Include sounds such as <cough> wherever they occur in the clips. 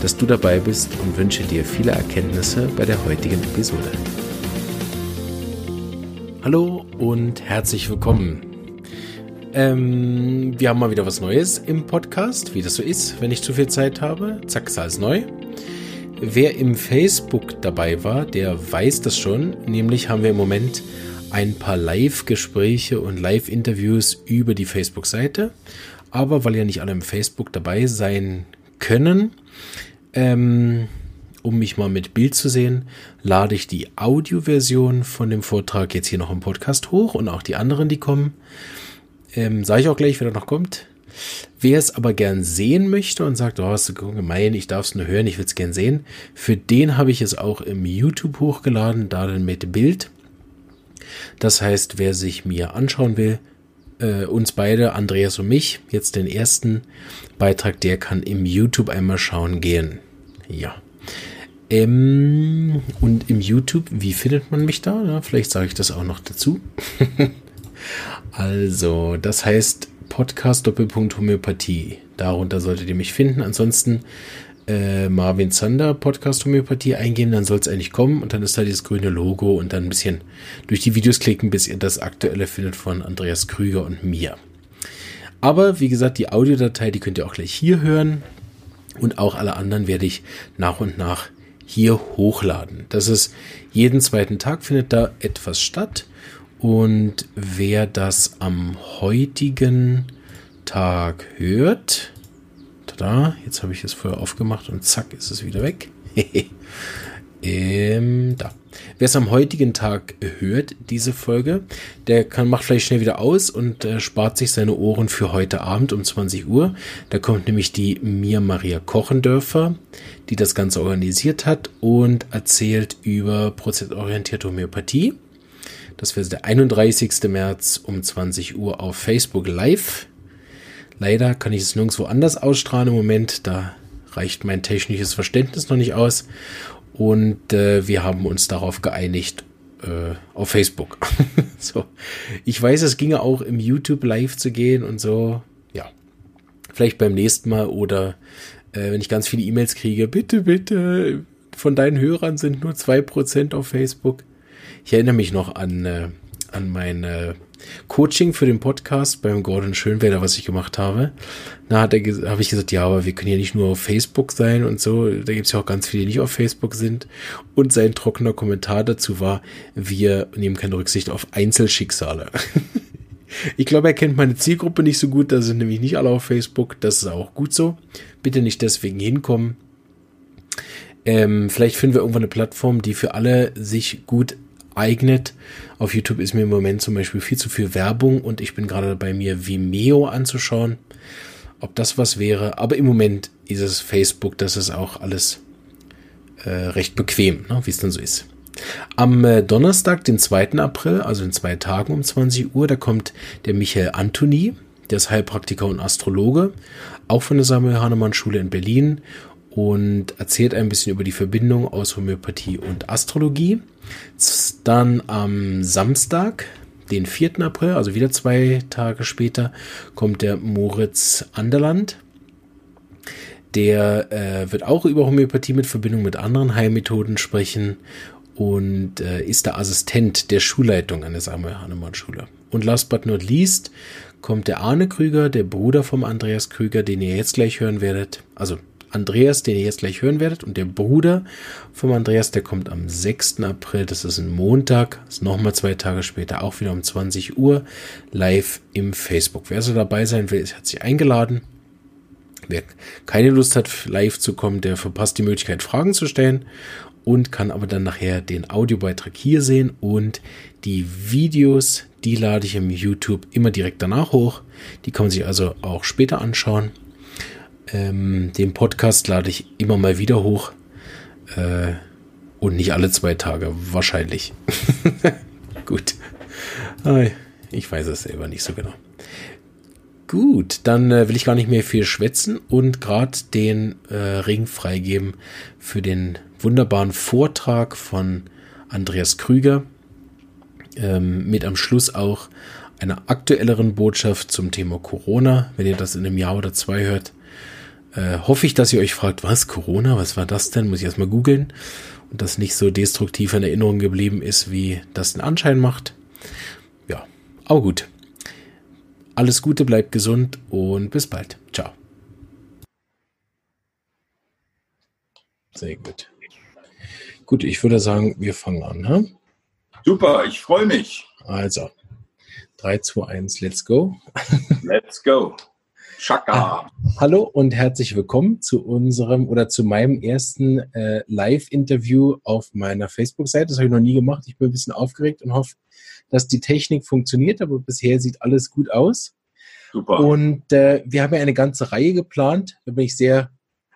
dass du dabei bist und wünsche dir viele Erkenntnisse bei der heutigen Episode. Hallo und herzlich willkommen. Ähm, wir haben mal wieder was Neues im Podcast, wie das so ist, wenn ich zu viel Zeit habe. Zack, ist alles neu. Wer im Facebook dabei war, der weiß das schon. Nämlich haben wir im Moment ein paar Live-Gespräche und Live-Interviews über die Facebook-Seite. Aber weil ja nicht alle im Facebook dabei sein können, ähm, um mich mal mit Bild zu sehen, lade ich die Audioversion von dem Vortrag jetzt hier noch im Podcast hoch und auch die anderen, die kommen. Ähm, Sage ich auch gleich, wer da noch kommt. Wer es aber gern sehen möchte und sagt, oh, ist gemein, ich darf es nur hören, ich will es gern sehen, für den habe ich es auch im YouTube hochgeladen, da dann mit Bild. Das heißt, wer sich mir anschauen will, äh, uns beide, Andreas und mich, jetzt den ersten Beitrag, der kann im YouTube einmal schauen gehen. Ja. Ähm, und im YouTube, wie findet man mich da? Ja, vielleicht sage ich das auch noch dazu. <laughs> also, das heißt Podcast Doppelpunkt Homöopathie. Darunter solltet ihr mich finden. Ansonsten äh, Marvin Zander Podcast Homöopathie eingehen, dann soll es eigentlich kommen und dann ist da dieses grüne Logo und dann ein bisschen durch die Videos klicken, bis ihr das aktuelle findet von Andreas Krüger und mir. Aber wie gesagt, die Audiodatei, die könnt ihr auch gleich hier hören und auch alle anderen werde ich nach und nach hier hochladen. Das ist jeden zweiten Tag findet da etwas statt und wer das am heutigen Tag hört, da. Jetzt habe ich es vorher aufgemacht und zack ist es wieder weg. <laughs> ähm, da. Wer es am heutigen Tag hört, diese Folge, der kann, macht vielleicht schnell wieder aus und äh, spart sich seine Ohren für heute Abend um 20 Uhr. Da kommt nämlich die Mir Maria Kochendörfer, die das Ganze organisiert hat und erzählt über prozessorientierte Homöopathie. Das wäre der 31. März um 20 Uhr auf Facebook Live. Leider kann ich es nirgendwo anders ausstrahlen im Moment. Da reicht mein technisches Verständnis noch nicht aus. Und äh, wir haben uns darauf geeinigt, äh, auf Facebook. <laughs> so. Ich weiß, es ginge auch im YouTube live zu gehen und so. Ja. Vielleicht beim nächsten Mal oder äh, wenn ich ganz viele E-Mails kriege, bitte, bitte, von deinen Hörern sind nur zwei Prozent auf Facebook. Ich erinnere mich noch an, äh, an meine Coaching für den Podcast beim Gordon Schönwälder, was ich gemacht habe. Da hat er, habe ich gesagt, ja, aber wir können ja nicht nur auf Facebook sein und so. Da gibt es ja auch ganz viele, die nicht auf Facebook sind. Und sein trockener Kommentar dazu war, wir nehmen keine Rücksicht auf Einzelschicksale. <laughs> ich glaube, er kennt meine Zielgruppe nicht so gut. Da sind nämlich nicht alle auf Facebook. Das ist auch gut so. Bitte nicht deswegen hinkommen. Ähm, vielleicht finden wir irgendwann eine Plattform, die für alle sich gut eignet. Auf YouTube ist mir im Moment zum Beispiel viel zu viel Werbung und ich bin gerade dabei, mir Vimeo anzuschauen, ob das was wäre. Aber im Moment ist es Facebook, das ist auch alles äh, recht bequem, ne, wie es dann so ist. Am äh, Donnerstag, den 2. April, also in zwei Tagen um 20 Uhr, da kommt der Michael Antoni, der ist Heilpraktiker und Astrologe, auch von der Samuel Hahnemann Schule in Berlin und erzählt ein bisschen über die Verbindung aus Homöopathie und Astrologie. Dann am Samstag, den 4. April, also wieder zwei Tage später, kommt der Moritz Anderland. Der äh, wird auch über Homöopathie mit Verbindung mit anderen Heilmethoden sprechen und äh, ist der Assistent der Schulleitung an der Samuel Hahnemann Schule. Und last but not least kommt der Arne Krüger, der Bruder vom Andreas Krüger, den ihr jetzt gleich hören werdet. Also Andreas, den ihr jetzt gleich hören werdet, und der Bruder vom Andreas, der kommt am 6. April, das ist ein Montag, ist nochmal zwei Tage später, auch wieder um 20 Uhr, live im Facebook. Wer so dabei sein will, hat sich eingeladen. Wer keine Lust hat, live zu kommen, der verpasst die Möglichkeit, Fragen zu stellen und kann aber dann nachher den Audiobeitrag hier sehen und die Videos, die lade ich im YouTube immer direkt danach hoch. Die kann man sich also auch später anschauen. Ähm, den Podcast lade ich immer mal wieder hoch. Äh, Und nicht alle zwei Tage, wahrscheinlich. <laughs> Gut. Ich weiß es selber nicht so genau. Gut, dann äh, will ich gar nicht mehr viel schwätzen und gerade den äh, Ring freigeben für den wunderbaren Vortrag von Andreas Krüger. Ähm, mit am Schluss auch einer aktuelleren Botschaft zum Thema Corona. Wenn ihr das in einem Jahr oder zwei hört, äh, hoffe ich, dass ihr euch fragt, was Corona, was war das denn? Muss ich erstmal googeln und das nicht so destruktiv in Erinnerung geblieben ist, wie das den Anschein macht. Ja, aber gut. Alles Gute, bleibt gesund und bis bald. Ciao. Sehr gut. Gut, ich würde sagen, wir fangen an. Hm? Super, ich freue mich. Also, 3, 2, 1, let's go. Let's go. Chaka. Ah, hallo und herzlich willkommen zu unserem oder zu meinem ersten äh, Live-Interview auf meiner Facebook-Seite. Das habe ich noch nie gemacht. Ich bin ein bisschen aufgeregt und hoffe, dass die Technik funktioniert, aber bisher sieht alles gut aus. Super. Und äh, wir haben ja eine ganze Reihe geplant. Da bin ich sehr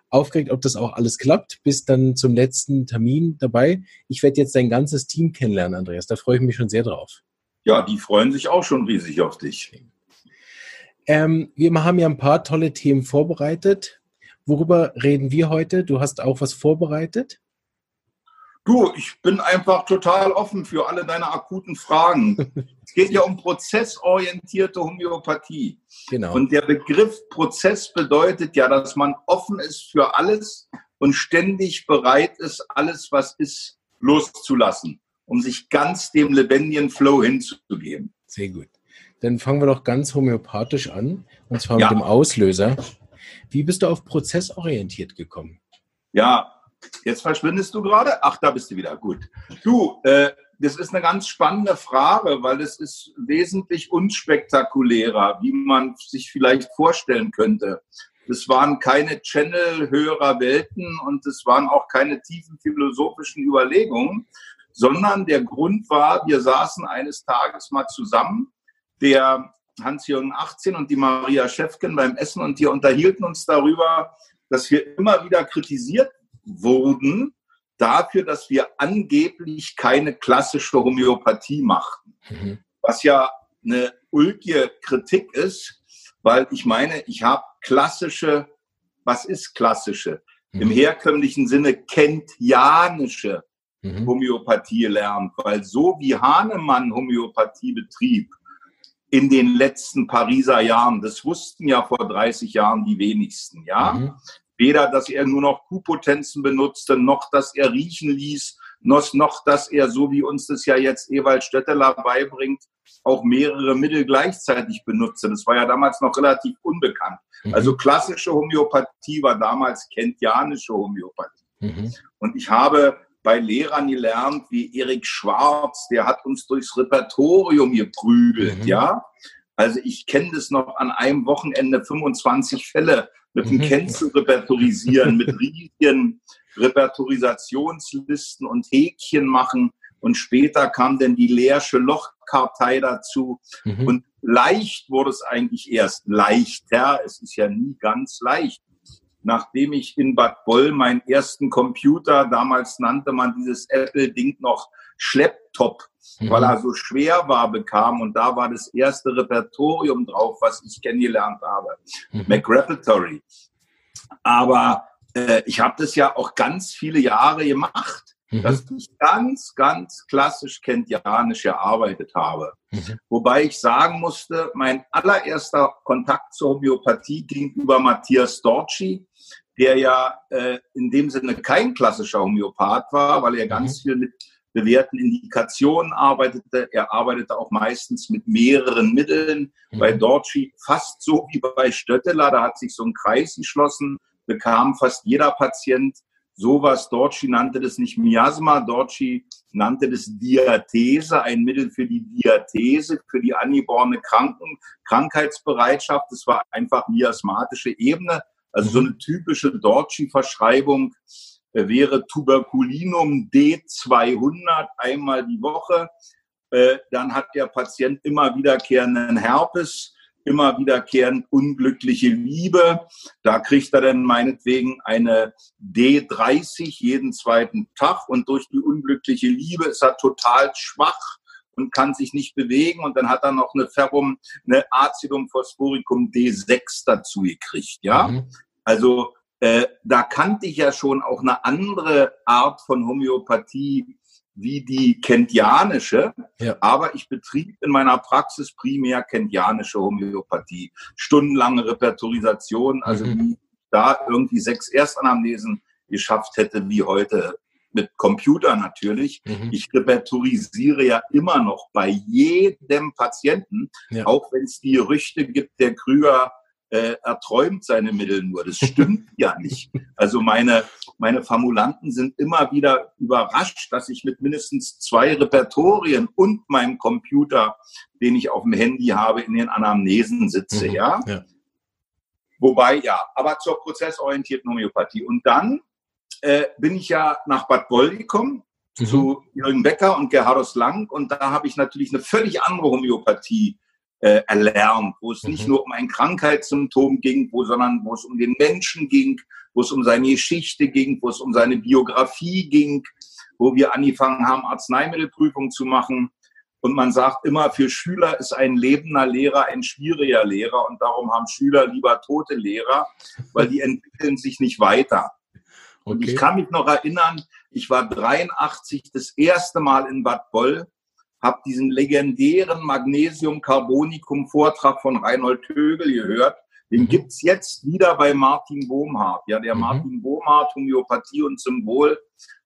aufgeregt, ob das auch alles klappt, bis dann zum letzten Termin dabei. Ich werde jetzt dein ganzes Team kennenlernen, Andreas. Da freue ich mich schon sehr drauf. Ja, die freuen sich auch schon riesig auf dich. Ähm, wir haben ja ein paar tolle Themen vorbereitet. Worüber reden wir heute? Du hast auch was vorbereitet? Du, ich bin einfach total offen für alle deine akuten Fragen. es geht ja um prozessorientierte Homöopathie. Genau. Und der Begriff Prozess bedeutet ja, dass man offen ist für alles und ständig bereit ist, alles, was ist, loszulassen, um sich ganz dem lebendigen Flow hinzugeben. Sehr gut. Dann fangen wir doch ganz homöopathisch an, und zwar ja. mit dem Auslöser. Wie bist du auf prozessorientiert gekommen? Ja, jetzt verschwindest du gerade. Ach, da bist du wieder. Gut. Du, äh, das ist eine ganz spannende Frage, weil es ist wesentlich unspektakulärer, wie man sich vielleicht vorstellen könnte. Es waren keine Channel-höherer Welten und es waren auch keine tiefen philosophischen Überlegungen, sondern der Grund war, wir saßen eines Tages mal zusammen der Hans-Jürgen 18 und die Maria Schäfken beim Essen und wir unterhielten uns darüber, dass wir immer wieder kritisiert wurden dafür, dass wir angeblich keine klassische Homöopathie machten. Mhm. Was ja eine ulkige Kritik ist, weil ich meine, ich habe klassische, was ist klassische? Mhm. Im herkömmlichen Sinne kentianische mhm. Homöopathie gelernt, weil so wie Hahnemann Homöopathie betrieb, in den letzten Pariser Jahren. Das wussten ja vor 30 Jahren die wenigsten, ja. Mhm. Weder, dass er nur noch Q-Potenzen benutzte, noch, dass er riechen ließ, noch, noch, dass er, so wie uns das ja jetzt Ewald Stötteler beibringt, auch mehrere Mittel gleichzeitig benutzte. Das war ja damals noch relativ unbekannt. Mhm. Also klassische Homöopathie war damals kentianische Homöopathie. Mhm. Und ich habe bei Lehrern gelernt wie Erik Schwarz, der hat uns durchs Repertorium geprügelt, mhm. ja. Also ich kenne das noch an einem Wochenende 25 Fälle mit dem mhm. Känzel repertorisieren, mit <laughs> riesigen Repertorisationslisten und Häkchen machen. Und später kam dann die Leersche Lochkartei dazu. Mhm. Und leicht wurde es eigentlich erst leichter. Es ist ja nie ganz leicht nachdem ich in Bad Boll meinen ersten Computer, damals nannte man dieses Apple-Ding noch Schlepptop, mhm. weil er so schwer war, bekam. Und da war das erste Repertorium drauf, was ich kennengelernt habe. Mhm. MacRepertory. Aber äh, ich habe das ja auch ganz viele Jahre gemacht mhm. dass ich ganz, ganz klassisch kentianisch gearbeitet habe. Mhm. Wobei ich sagen musste, mein allererster Kontakt zur Homöopathie ging über Matthias Dorci, der ja äh, in dem Sinne kein klassischer Homöopath war, weil er ganz mhm. viel mit bewährten Indikationen arbeitete. Er arbeitete auch meistens mit mehreren Mitteln. Mhm. Bei Dorci fast so wie bei Stötteler, da hat sich so ein Kreis geschlossen, bekam fast jeder Patient sowas. Dorci nannte das nicht Miasma, Dorci nannte das Diathese, ein Mittel für die Diathese, für die angeborene Kranken, Krankheitsbereitschaft. Das war einfach miasmatische Ebene. Also so eine typische Dorci-Verschreibung äh, wäre Tuberculinum D200 einmal die Woche. Äh, dann hat der Patient immer wiederkehrenden Herpes immer wiederkehrend unglückliche Liebe. Da kriegt er dann meinetwegen eine D30 jeden zweiten Tag und durch die unglückliche Liebe ist er total schwach und kann sich nicht bewegen und dann hat er noch eine Ferrum, eine Acidum phosphoricum D6 dazu gekriegt, ja. Mhm. Also äh, da kannte ich ja schon auch eine andere Art von Homöopathie wie die kentianische, ja. aber ich betrieb in meiner Praxis primär kentianische Homöopathie. Stundenlange Repertorisation, also mhm. wie da irgendwie sechs Erstanamnesen geschafft hätte, wie heute mit Computer natürlich. Mhm. Ich repertorisiere ja immer noch bei jedem Patienten, ja. auch wenn es die Gerüchte gibt, der Krüger äh, er träumt seine Mittel nur. Das stimmt <laughs> ja nicht. Also meine, meine Formulanten sind immer wieder überrascht, dass ich mit mindestens zwei Repertorien und meinem Computer, den ich auf dem Handy habe, in den Anamnesen sitze, mhm, ja? ja. Wobei, ja, aber zur prozessorientierten Homöopathie. Und dann äh, bin ich ja nach Bad Boll gekommen, mhm. zu Jürgen Becker und Gerhardus Lang. Und da habe ich natürlich eine völlig andere Homöopathie äh, erlernt, wo es mhm. nicht nur um ein Krankheitssymptom ging, wo, sondern wo es um den Menschen ging, wo es um seine Geschichte ging, wo es um seine Biografie ging, wo wir angefangen haben, Arzneimittelprüfung zu machen. Und man sagt immer, für Schüler ist ein lebender Lehrer ein schwieriger Lehrer und darum haben Schüler lieber tote Lehrer, weil die entwickeln sich nicht weiter. Und okay. ich kann mich noch erinnern, ich war 83 das erste Mal in Bad Boll habe diesen legendären Magnesium Carbonicum Vortrag von Reinhold Tögel gehört. Den mhm. gibt's jetzt wieder bei Martin Bohmhardt. Ja, der mhm. Martin Bohmhardt, Homöopathie und Symbol,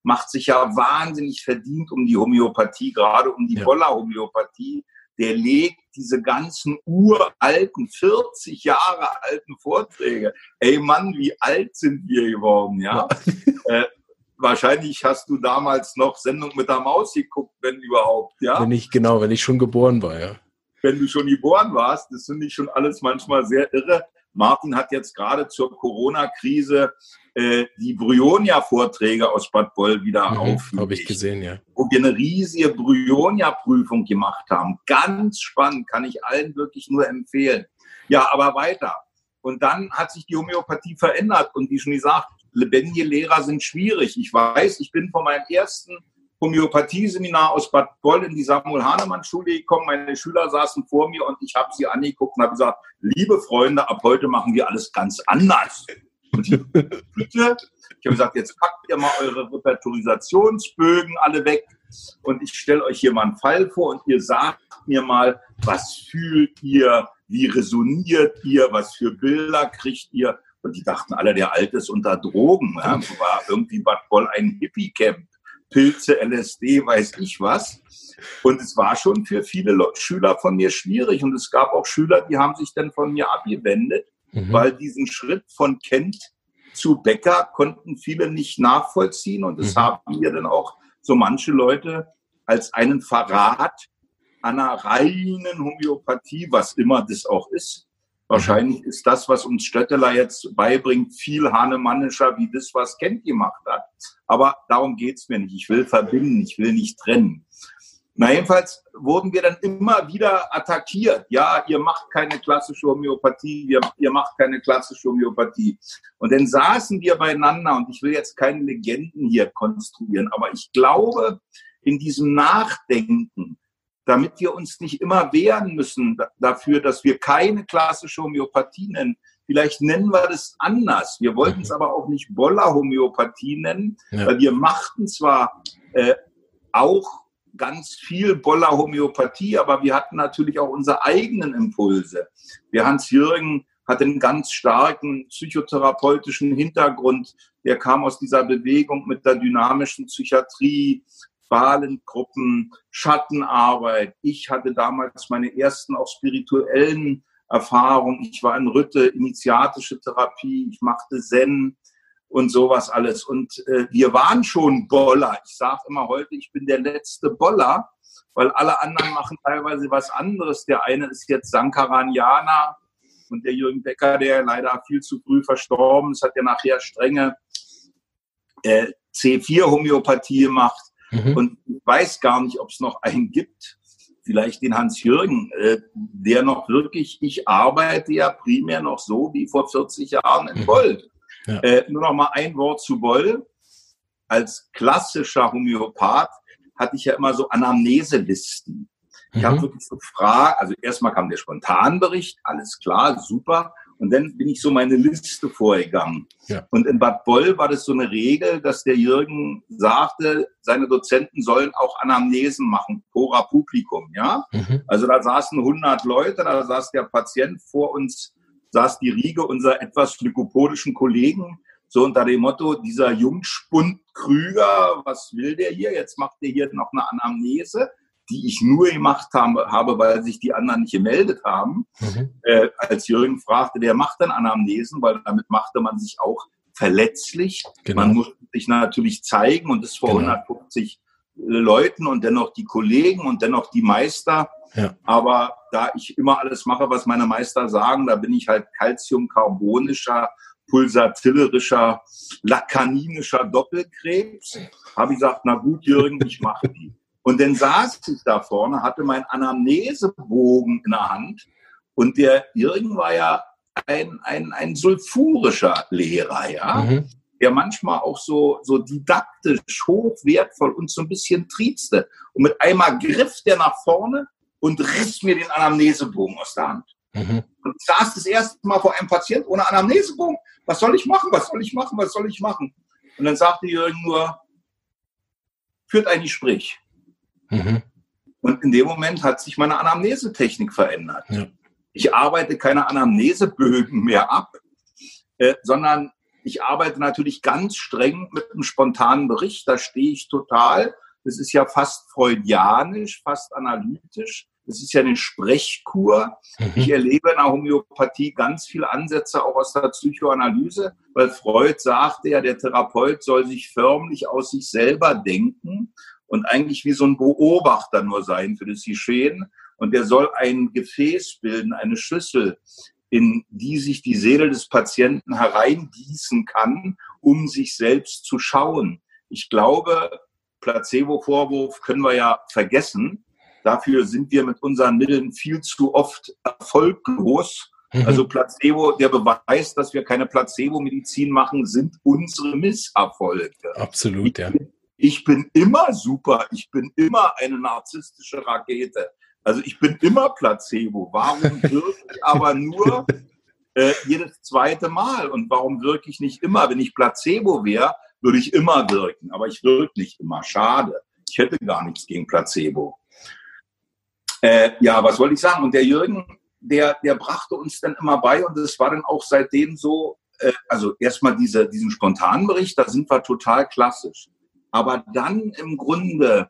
macht sich ja wahnsinnig verdient um die Homöopathie, gerade um die ja. Boller-Homöopathie. Der legt diese ganzen uralten, 40 Jahre alten Vorträge. Ey Mann, wie alt sind wir geworden, ja? ja. Äh, wahrscheinlich hast du damals noch Sendung mit der Maus geguckt, wenn überhaupt, ja? Wenn ich, genau, wenn ich schon geboren war, ja. Wenn du schon geboren warst, das finde ich schon alles manchmal sehr irre. Martin hat jetzt gerade zur Corona-Krise äh, die Bryonia-Vorträge aus Bad Boll wieder mhm, aufgelegt. Habe ich gesehen, ja. Wo wir eine riesige Bryonia-Prüfung gemacht haben. Ganz spannend, kann ich allen wirklich nur empfehlen. Ja, aber weiter. Und dann hat sich die Homöopathie verändert. Und wie schon gesagt, lebendige Lehrer sind schwierig. Ich weiß, ich bin von meinem ersten Homöopathie-Seminar aus Bad Boll in die Samuel-Hahnemann-Schule gekommen. Meine Schüler saßen vor mir und ich habe sie angeguckt und habe gesagt, liebe Freunde, ab heute machen wir alles ganz anders. Und ich, <laughs> bitte, ich habe gesagt, jetzt packt ihr mal eure Repertorisationsbögen alle weg und ich stelle euch hier mal einen Fall vor und ihr sagt mir mal, was fühlt ihr, wie resoniert ihr, was für Bilder kriegt ihr und die dachten alle, der Alte ist unter Drogen. Ja. War irgendwie Bad Boll ein Hippie-Camp. Pilze, LSD, weiß ich was. Und es war schon für viele Schüler von mir schwierig. Und es gab auch Schüler, die haben sich dann von mir abgewendet, mhm. weil diesen Schritt von Kent zu Becker konnten viele nicht nachvollziehen. Und es mhm. haben mir dann auch so manche Leute als einen Verrat einer reinen Homöopathie, was immer das auch ist, Wahrscheinlich ist das, was uns Stötteler jetzt beibringt, viel hahnemannischer wie das, was Kent gemacht hat. Aber darum geht's mir nicht. Ich will verbinden, ich will nicht trennen. Na, jedenfalls wurden wir dann immer wieder attackiert. Ja, ihr macht keine klassische Homöopathie, ihr, ihr macht keine klassische Homöopathie. Und dann saßen wir beieinander und ich will jetzt keine Legenden hier konstruieren, aber ich glaube, in diesem Nachdenken damit wir uns nicht immer wehren müssen dafür, dass wir keine klassische Homöopathie nennen. Vielleicht nennen wir das anders. Wir wollten es mhm. aber auch nicht Boller-Homöopathie nennen, ja. weil wir machten zwar äh, auch ganz viel Boller-Homöopathie, aber wir hatten natürlich auch unsere eigenen Impulse. Der Hans-Jürgen hat einen ganz starken psychotherapeutischen Hintergrund. Der kam aus dieser Bewegung mit der dynamischen Psychiatrie, Balengruppen, Schattenarbeit. Ich hatte damals meine ersten auch spirituellen Erfahrungen. Ich war in Rütte, initiatische Therapie, ich machte Zen und sowas alles. Und äh, wir waren schon Boller. Ich sage immer heute, ich bin der letzte Boller, weil alle anderen machen teilweise was anderes. Der eine ist jetzt Sankaranianer und der Jürgen Becker, der leider viel zu früh verstorben ist, hat ja nachher strenge äh, C4-Homöopathie gemacht. Mhm. Und ich weiß gar nicht, ob es noch einen gibt. vielleicht den Hans-Jürgen, äh, der noch wirklich, ich arbeite ja primär noch so wie vor 40 Jahren in Boll. Mhm. Ja. Äh, nur noch mal ein Wort zu Boll. Als klassischer Homöopath hatte ich ja immer so Anamneselisten. Ich mhm. habe wirklich so Fragen, also erstmal kam der Spontanbericht, alles klar, super. Und dann bin ich so meine Liste vorgegangen. Ja. Und in Bad Boll war das so eine Regel, dass der Jürgen sagte, seine Dozenten sollen auch Anamnesen machen, pora publicum, ja. Mhm. Also da saßen 100 Leute, da saß der Patient vor uns, saß die Riege unserer etwas lykopodischen Kollegen, so unter dem Motto, dieser Jungspund Krüger, was will der hier? Jetzt macht der hier noch eine Anamnese die ich nur gemacht habe, habe weil sich die anderen nicht gemeldet haben. Mhm. Äh, als Jürgen fragte, der macht dann Anamnesen, weil damit machte man sich auch verletzlich. Genau. Man muss sich natürlich zeigen und das vor genau. 150 Leuten und dennoch die Kollegen und dennoch die Meister. Ja. Aber da ich immer alles mache, was meine Meister sagen, da bin ich halt calciumcarbonischer, pulsatillerischer, lakaninischer Doppelkrebs. Habe ich gesagt, na gut, Jürgen, ich mache die. Und dann saß ich da vorne, hatte meinen Anamnesebogen in der Hand und der Jürgen war ja ein, ein, ein sulfurischer Lehrer, ja, mhm. der manchmal auch so, so didaktisch hochwertvoll und so ein bisschen triezte. Und mit einmal griff der nach vorne und riss mir den Anamnesebogen aus der Hand. Mhm. Und saß das erste Mal vor einem Patienten ohne Anamnesebogen. Was soll ich machen? Was soll ich machen? Was soll ich machen? Und dann sagte Jürgen nur, führt ein Gespräch. Mhm. Und in dem Moment hat sich meine Anamnesetechnik verändert. Ja. Ich arbeite keine Anamnesebögen mehr ab, äh, sondern ich arbeite natürlich ganz streng mit einem spontanen Bericht. Da stehe ich total. Das ist ja fast freudianisch, fast analytisch. Das ist ja eine Sprechkur. Mhm. Ich erlebe in der Homöopathie ganz viele Ansätze auch aus der Psychoanalyse, weil Freud sagte ja, der Therapeut soll sich förmlich aus sich selber denken und eigentlich wie so ein Beobachter nur sein für das Geschehen. Und der soll ein Gefäß bilden, eine Schüssel, in die sich die Seele des Patienten hereingießen kann, um sich selbst zu schauen. Ich glaube, Placebo-Vorwurf können wir ja vergessen. Dafür sind wir mit unseren Mitteln viel zu oft erfolglos. Mhm. Also Placebo, der Beweis, dass wir keine Placebo-Medizin machen, sind unsere Misserfolge. Absolut, ja ich bin immer super, ich bin immer eine narzisstische Rakete. Also ich bin immer Placebo. Warum <laughs> wirke ich aber nur äh, jedes zweite Mal? Und warum wirke ich nicht immer? Wenn ich Placebo wäre, würde ich immer wirken. Aber ich wirke nicht immer. Schade. Ich hätte gar nichts gegen Placebo. Äh, ja, was wollte ich sagen? Und der Jürgen, der, der brachte uns dann immer bei und es war dann auch seitdem so, äh, also erstmal diese, diesen spontanen Bericht, da sind wir total klassisch aber dann im Grunde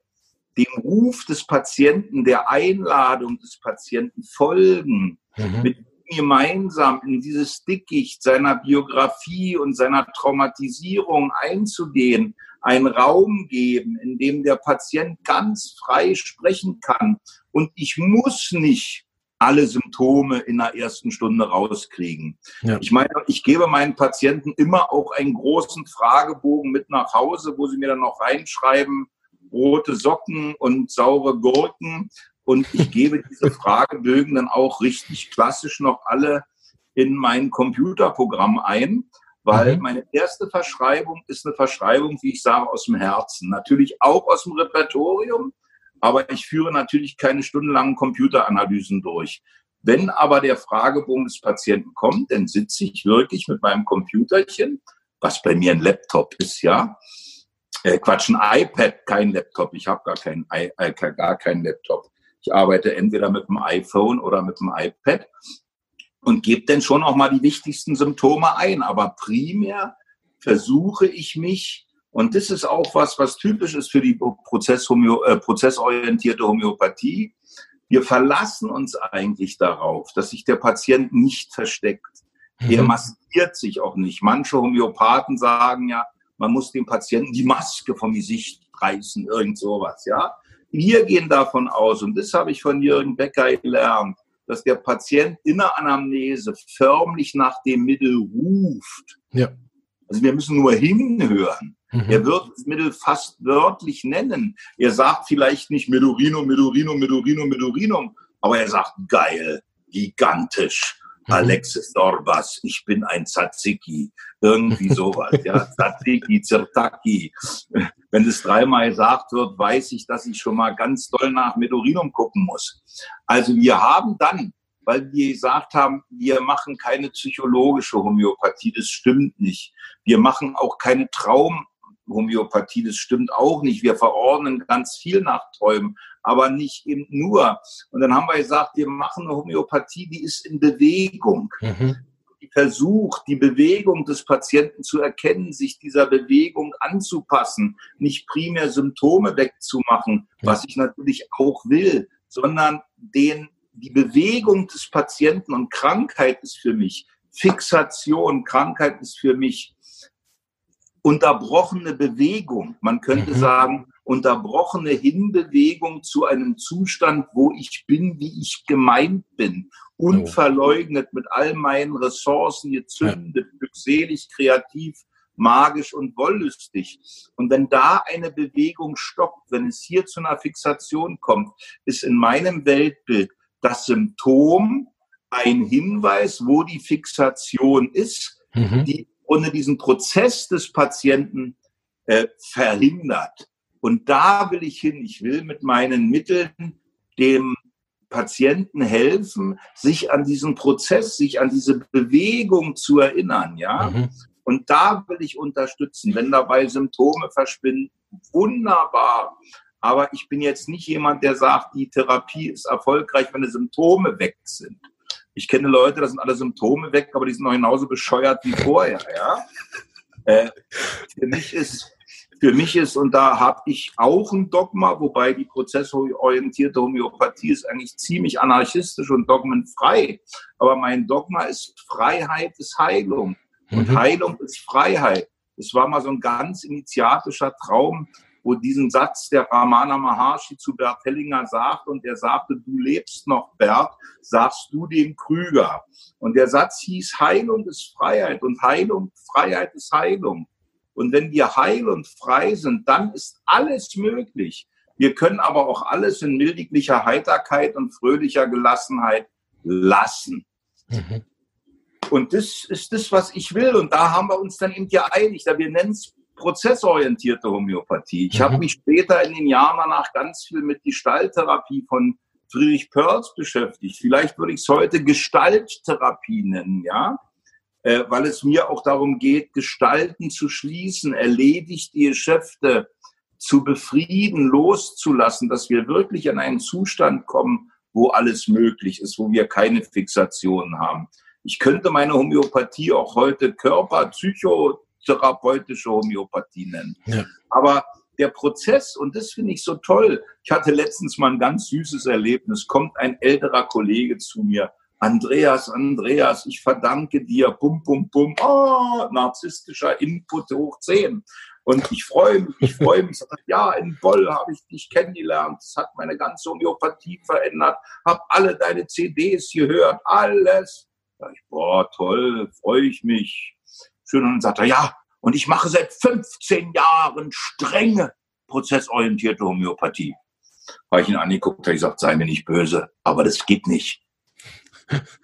dem Ruf des Patienten, der Einladung des Patienten folgen, mhm. mit ihm gemeinsam in dieses Dickicht seiner Biografie und seiner Traumatisierung einzugehen, einen Raum geben, in dem der Patient ganz frei sprechen kann. Und ich muss nicht alle Symptome in der ersten Stunde rauskriegen. Ja. Ich meine, ich gebe meinen Patienten immer auch einen großen Fragebogen mit nach Hause, wo sie mir dann noch reinschreiben, rote Socken und saure Gurken. Und ich <laughs> gebe diese Fragebögen dann auch richtig klassisch noch alle in mein Computerprogramm ein, weil mhm. meine erste Verschreibung ist eine Verschreibung, wie ich sage, aus dem Herzen. Natürlich auch aus dem Repertorium, aber ich führe natürlich keine stundenlangen Computeranalysen durch. Wenn aber der Fragebogen des Patienten kommt, dann sitze ich wirklich mit meinem Computerchen, was bei mir ein Laptop ist, ja. Äh, Quatsch, ein iPad, kein Laptop. Ich habe gar keinen äh, gar keinen Laptop. Ich arbeite entweder mit dem iPhone oder mit dem iPad und gebe dann schon auch mal die wichtigsten Symptome ein. Aber primär versuche ich mich und das ist auch was, was typisch ist für die Prozesshomö äh, prozessorientierte Homöopathie. Wir verlassen uns eigentlich darauf, dass sich der Patient nicht versteckt. Mhm. Er maskiert sich auch nicht. Manche Homöopathen sagen ja, man muss dem Patienten die Maske vom Gesicht reißen, irgend sowas, ja. Wir gehen davon aus, und das habe ich von Jürgen Becker gelernt, dass der Patient in der Anamnese förmlich nach dem Mittel ruft. Ja Also wir müssen nur hinhören. Mhm. Er wird das Mittel fast wörtlich nennen. Er sagt vielleicht nicht Medurino, Medurino, Medurino, Medurinum, aber er sagt geil, gigantisch. Mhm. Alexis Dorbas, ich bin ein Tzatziki. Irgendwie <laughs> sowas, ja. Tzatziki, Zirtaki. Wenn es dreimal gesagt wird, weiß ich, dass ich schon mal ganz doll nach Medurinum gucken muss. Also wir haben dann, weil wir gesagt haben, wir machen keine psychologische Homöopathie, das stimmt nicht. Wir machen auch keine Traum, Homöopathie, das stimmt auch nicht. Wir verordnen ganz viel nach Träumen, aber nicht eben nur. Und dann haben wir gesagt, wir machen eine Homöopathie, die ist in Bewegung. Mhm. Die versucht, die Bewegung des Patienten zu erkennen, sich dieser Bewegung anzupassen, nicht primär Symptome wegzumachen, ja. was ich natürlich auch will, sondern den, die Bewegung des Patienten und Krankheit ist für mich Fixation, Krankheit ist für mich unterbrochene Bewegung. Man könnte mhm. sagen, unterbrochene Hinbewegung zu einem Zustand, wo ich bin, wie ich gemeint bin. Unverleugnet mit all meinen Ressourcen, gezündet, ja. glückselig, kreativ, magisch und wollüstig. Und wenn da eine Bewegung stoppt, wenn es hier zu einer Fixation kommt, ist in meinem Weltbild das Symptom ein Hinweis, wo die Fixation ist, mhm. die ohne diesen Prozess des Patienten äh, verhindert. Und da will ich hin. Ich will mit meinen Mitteln dem Patienten helfen, sich an diesen Prozess, sich an diese Bewegung zu erinnern, ja. Mhm. Und da will ich unterstützen. Wenn dabei Symptome verschwinden, wunderbar. Aber ich bin jetzt nicht jemand, der sagt, die Therapie ist erfolgreich, wenn die Symptome weg sind. Ich kenne Leute, da sind alle Symptome weg, aber die sind noch genauso bescheuert wie vorher. Ja? Äh, für mich ist für mich ist, und da habe ich auch ein Dogma, wobei die prozessorientierte Homöopathie ist eigentlich ziemlich anarchistisch und dogmenfrei. Aber mein Dogma ist, Freiheit ist Heilung. Und mhm. Heilung ist Freiheit. Es war mal so ein ganz initiatischer Traum, wo diesen Satz der Ramana Maharshi zu Bert Hellinger sagt und er sagte, du lebst noch, Bert, sagst du dem Krüger. Und der Satz hieß, Heilung ist Freiheit und Heilung, Freiheit ist Heilung. Und wenn wir heil und frei sind, dann ist alles möglich. Wir können aber auch alles in mildiglicher Heiterkeit und fröhlicher Gelassenheit lassen. Mhm. Und das ist das, was ich will. Und da haben wir uns dann eben geeinigt. Wir nennen es prozessorientierte Homöopathie. Ich mhm. habe mich später in den Jahren danach ganz viel mit Gestalttherapie von Friedrich Perls beschäftigt. Vielleicht würde ich es heute Gestalttherapie nennen, ja, äh, weil es mir auch darum geht, Gestalten zu schließen, erledigt die Geschäfte zu befrieden, loszulassen, dass wir wirklich in einen Zustand kommen, wo alles möglich ist, wo wir keine Fixationen haben. Ich könnte meine Homöopathie auch heute Körper, Psycho, therapeutische Homöopathie nennen. Ja. Aber der Prozess, und das finde ich so toll, ich hatte letztens mal ein ganz süßes Erlebnis, kommt ein älterer Kollege zu mir, Andreas, Andreas, ich verdanke dir, bum, bum, bum, oh, narzisstischer Input hoch 10. Und ich freue mich, ich freue mich. Ja, in Boll habe ich dich kennengelernt. Das hat meine ganze Homöopathie verändert. Habe alle deine CDs gehört, alles. Da ich, boah, toll, freue ich mich. Schön. Und dann sagt er, ja, und ich mache seit 15 Jahren strenge prozessorientierte Homöopathie. Habe ich ihn angeguckt, habe ich gesagt, sei mir nicht böse, aber das geht nicht.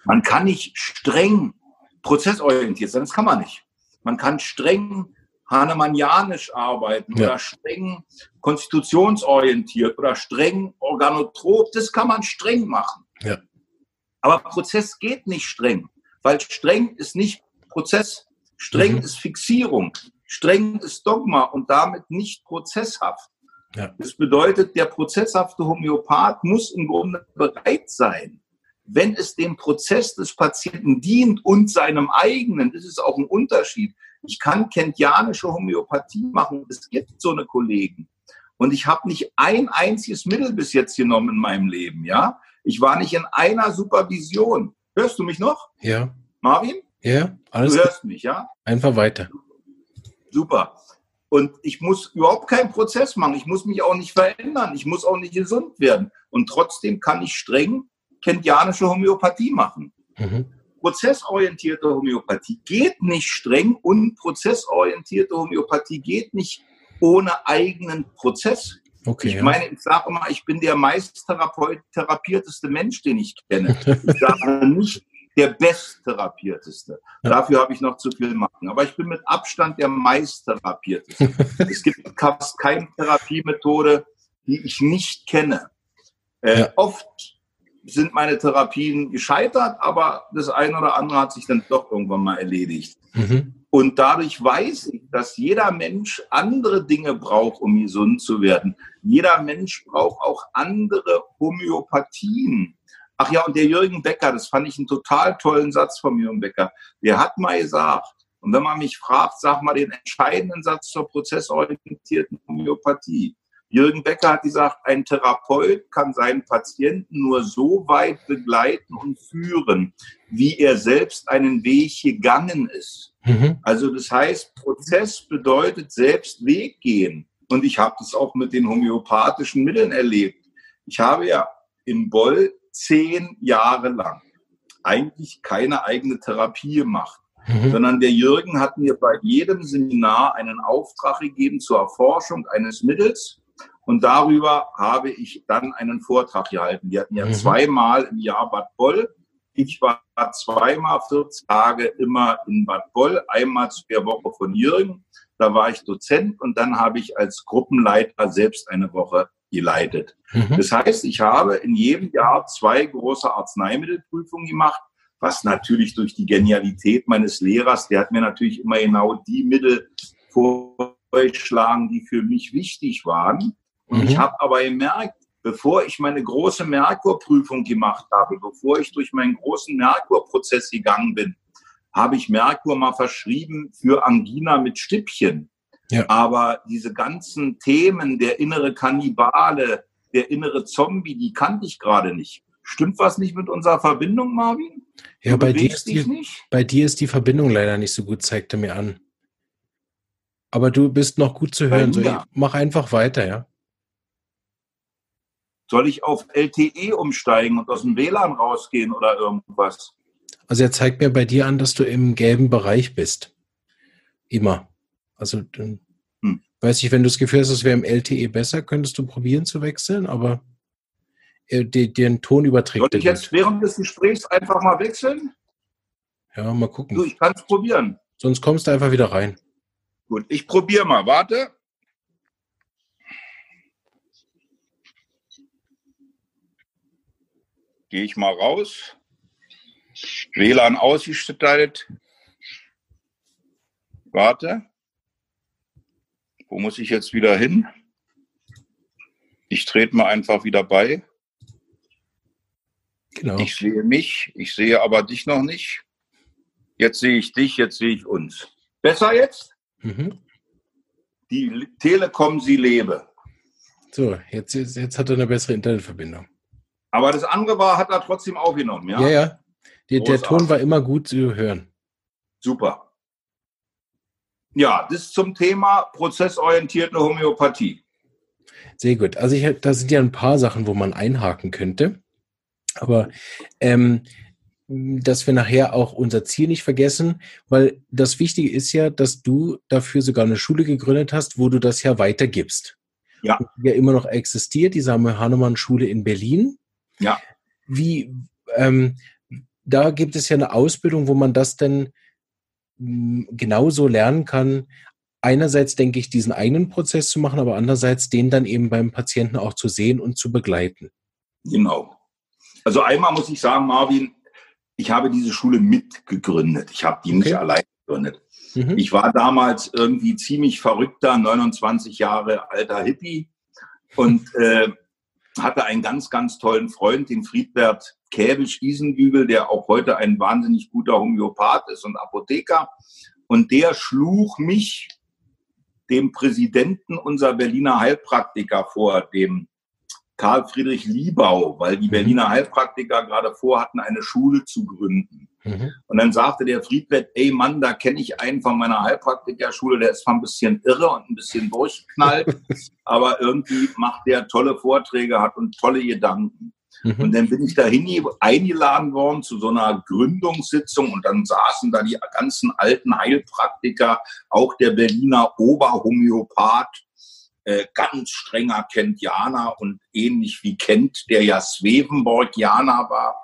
Man kann nicht streng prozessorientiert sein, das kann man nicht. Man kann streng hahnemannianisch arbeiten ja. oder streng konstitutionsorientiert oder streng organotrop, das kann man streng machen. Ja. Aber Prozess geht nicht streng, weil streng ist nicht Prozess. Streng mhm. ist Fixierung. Streng ist Dogma und damit nicht prozesshaft. Ja. Das bedeutet, der prozesshafte Homöopath muss im Grunde bereit sein, wenn es dem Prozess des Patienten dient und seinem eigenen, das ist auch ein Unterschied. Ich kann kentianische Homöopathie machen, es gibt so eine Kollegen. Und ich habe nicht ein einziges Mittel bis jetzt genommen in meinem Leben, ja. Ich war nicht in einer Supervision. Hörst du mich noch? Ja. Marvin? Ja, alles Du hörst mich, ja? Einfach weiter. Super. Und ich muss überhaupt keinen Prozess machen. Ich muss mich auch nicht verändern. Ich muss auch nicht gesund werden. Und trotzdem kann ich streng kentianische Homöopathie machen. Mhm. prozessorientierte Homöopathie geht nicht streng und prozessorientierte Homöopathie geht nicht ohne eigenen Prozess. Okay, ich ja. meine, ich sage immer, ich bin der meist therapierteste Mensch, den ich kenne. Ich sage nicht der besttherapierteste. Ja. Dafür habe ich noch zu viel machen. Aber ich bin mit Abstand der meist therapierteste. <laughs> es gibt fast keine Therapiemethode, die ich nicht kenne. Äh, ja. Oft sind meine Therapien gescheitert, aber das eine oder andere hat sich dann doch irgendwann mal erledigt. Mhm. Und dadurch weiß ich, dass jeder Mensch andere Dinge braucht, um gesund zu werden. Jeder Mensch braucht auch andere Homöopathien. Ach ja, und der Jürgen Becker, das fand ich einen total tollen Satz von Jürgen Becker. Der hat mal gesagt, und wenn man mich fragt, sag mal den entscheidenden Satz zur prozessorientierten Homöopathie. Jürgen Becker hat gesagt, ein Therapeut kann seinen Patienten nur so weit begleiten und führen, wie er selbst einen Weg gegangen ist. Mhm. Also das heißt, Prozess bedeutet selbst Weg gehen. Und ich habe das auch mit den homöopathischen Mitteln erlebt. Ich habe ja in Boll zehn Jahre lang eigentlich keine eigene Therapie gemacht, mhm. sondern der Jürgen hat mir bei jedem Seminar einen Auftrag gegeben zur Erforschung eines Mittels und darüber habe ich dann einen Vortrag gehalten. Die hatten ja mhm. zweimal im Jahr Bad Boll. Ich war zweimal 14 Tage immer in Bad Boll, einmal zu der Woche von Jürgen. Da war ich Dozent und dann habe ich als Gruppenleiter selbst eine Woche geleitet. Mhm. Das heißt, ich habe in jedem Jahr zwei große Arzneimittelprüfungen gemacht, was natürlich durch die Genialität meines Lehrers, der hat mir natürlich immer genau die Mittel vorgeschlagen, die für mich wichtig waren. Und mhm. ich habe aber gemerkt, bevor ich meine große Merkurprüfung gemacht habe, bevor ich durch meinen großen Merkurprozess gegangen bin, habe ich Merkur mal verschrieben für Angina mit Stippchen. Ja. Aber diese ganzen Themen, der innere Kannibale, der innere Zombie, die kannte ich gerade nicht. Stimmt was nicht mit unserer Verbindung, Marvin? Ja, bei dir, ist die, bei dir ist die Verbindung leider nicht so gut, zeigte mir an. Aber du bist noch gut zu hören. So, mach einfach weiter, ja. Soll ich auf LTE umsteigen und aus dem WLAN rausgehen oder irgendwas? Also er zeigt mir bei dir an, dass du im gelben Bereich bist. Immer. Also dann hm. weiß ich, wenn du das Gefühl hast, es wäre im LTE besser, könntest du probieren zu wechseln, aber äh, die, den Ton überträgt. Soll ich jetzt während des Gesprächs einfach mal wechseln? Ja, mal gucken. Du, ich kann es probieren. Sonst kommst du einfach wieder rein. Gut, ich probiere mal. Warte. Gehe ich mal raus. WLAN ausgestattet. Warte. Wo muss ich jetzt wieder hin? Ich trete mal einfach wieder bei. Genau. Ich sehe mich, ich sehe aber dich noch nicht. Jetzt sehe ich dich, jetzt sehe ich uns. Besser jetzt? Mhm. Die Telekom, sie lebe. So, jetzt, jetzt, jetzt hat er eine bessere Internetverbindung. Aber das andere war, hat er trotzdem aufgenommen, ja? Ja, ja. Der, der Ton war immer gut zu hören. Super. Ja, das zum Thema prozessorientierte Homöopathie. Sehr gut. Also ich, da sind ja ein paar Sachen, wo man einhaken könnte. Aber ähm, dass wir nachher auch unser Ziel nicht vergessen, weil das Wichtige ist ja, dass du dafür sogar eine Schule gegründet hast, wo du das ja weitergibst. Ja. Die ja immer noch existiert, die Samuel Hahnemann Schule in Berlin. Ja. Wie, ähm, da gibt es ja eine Ausbildung, wo man das denn genauso lernen kann. Einerseits denke ich, diesen eigenen Prozess zu machen, aber andererseits den dann eben beim Patienten auch zu sehen und zu begleiten. Genau. Also einmal muss ich sagen, Marvin, ich habe diese Schule mitgegründet. Ich habe die okay. nicht allein gegründet. Mhm. Ich war damals irgendwie ziemlich verrückter, 29 Jahre alter Hippie und äh, hatte einen ganz, ganz tollen Freund, den Friedbert Käbisch-Isenbügel, der auch heute ein wahnsinnig guter Homöopath ist und Apotheker. Und der schlug mich dem Präsidenten unserer Berliner Heilpraktiker vor, dem Karl Friedrich Liebau, weil die mhm. Berliner Heilpraktiker gerade vorhatten, eine Schule zu gründen. Mhm. Und dann sagte der Friedbert, ey Mann, da kenne ich einen von meiner Heilpraktikerschule, der ist zwar ein bisschen irre und ein bisschen durchgeknallt, <laughs> aber irgendwie macht der tolle Vorträge, hat und tolle Gedanken. Mhm. Und dann bin ich dahin eingeladen worden zu so einer Gründungssitzung und dann saßen da die ganzen alten Heilpraktiker, auch der Berliner Oberhomöopath, äh, ganz strenger Kentianer und ähnlich wie Kent, der ja Swevenborgianer war.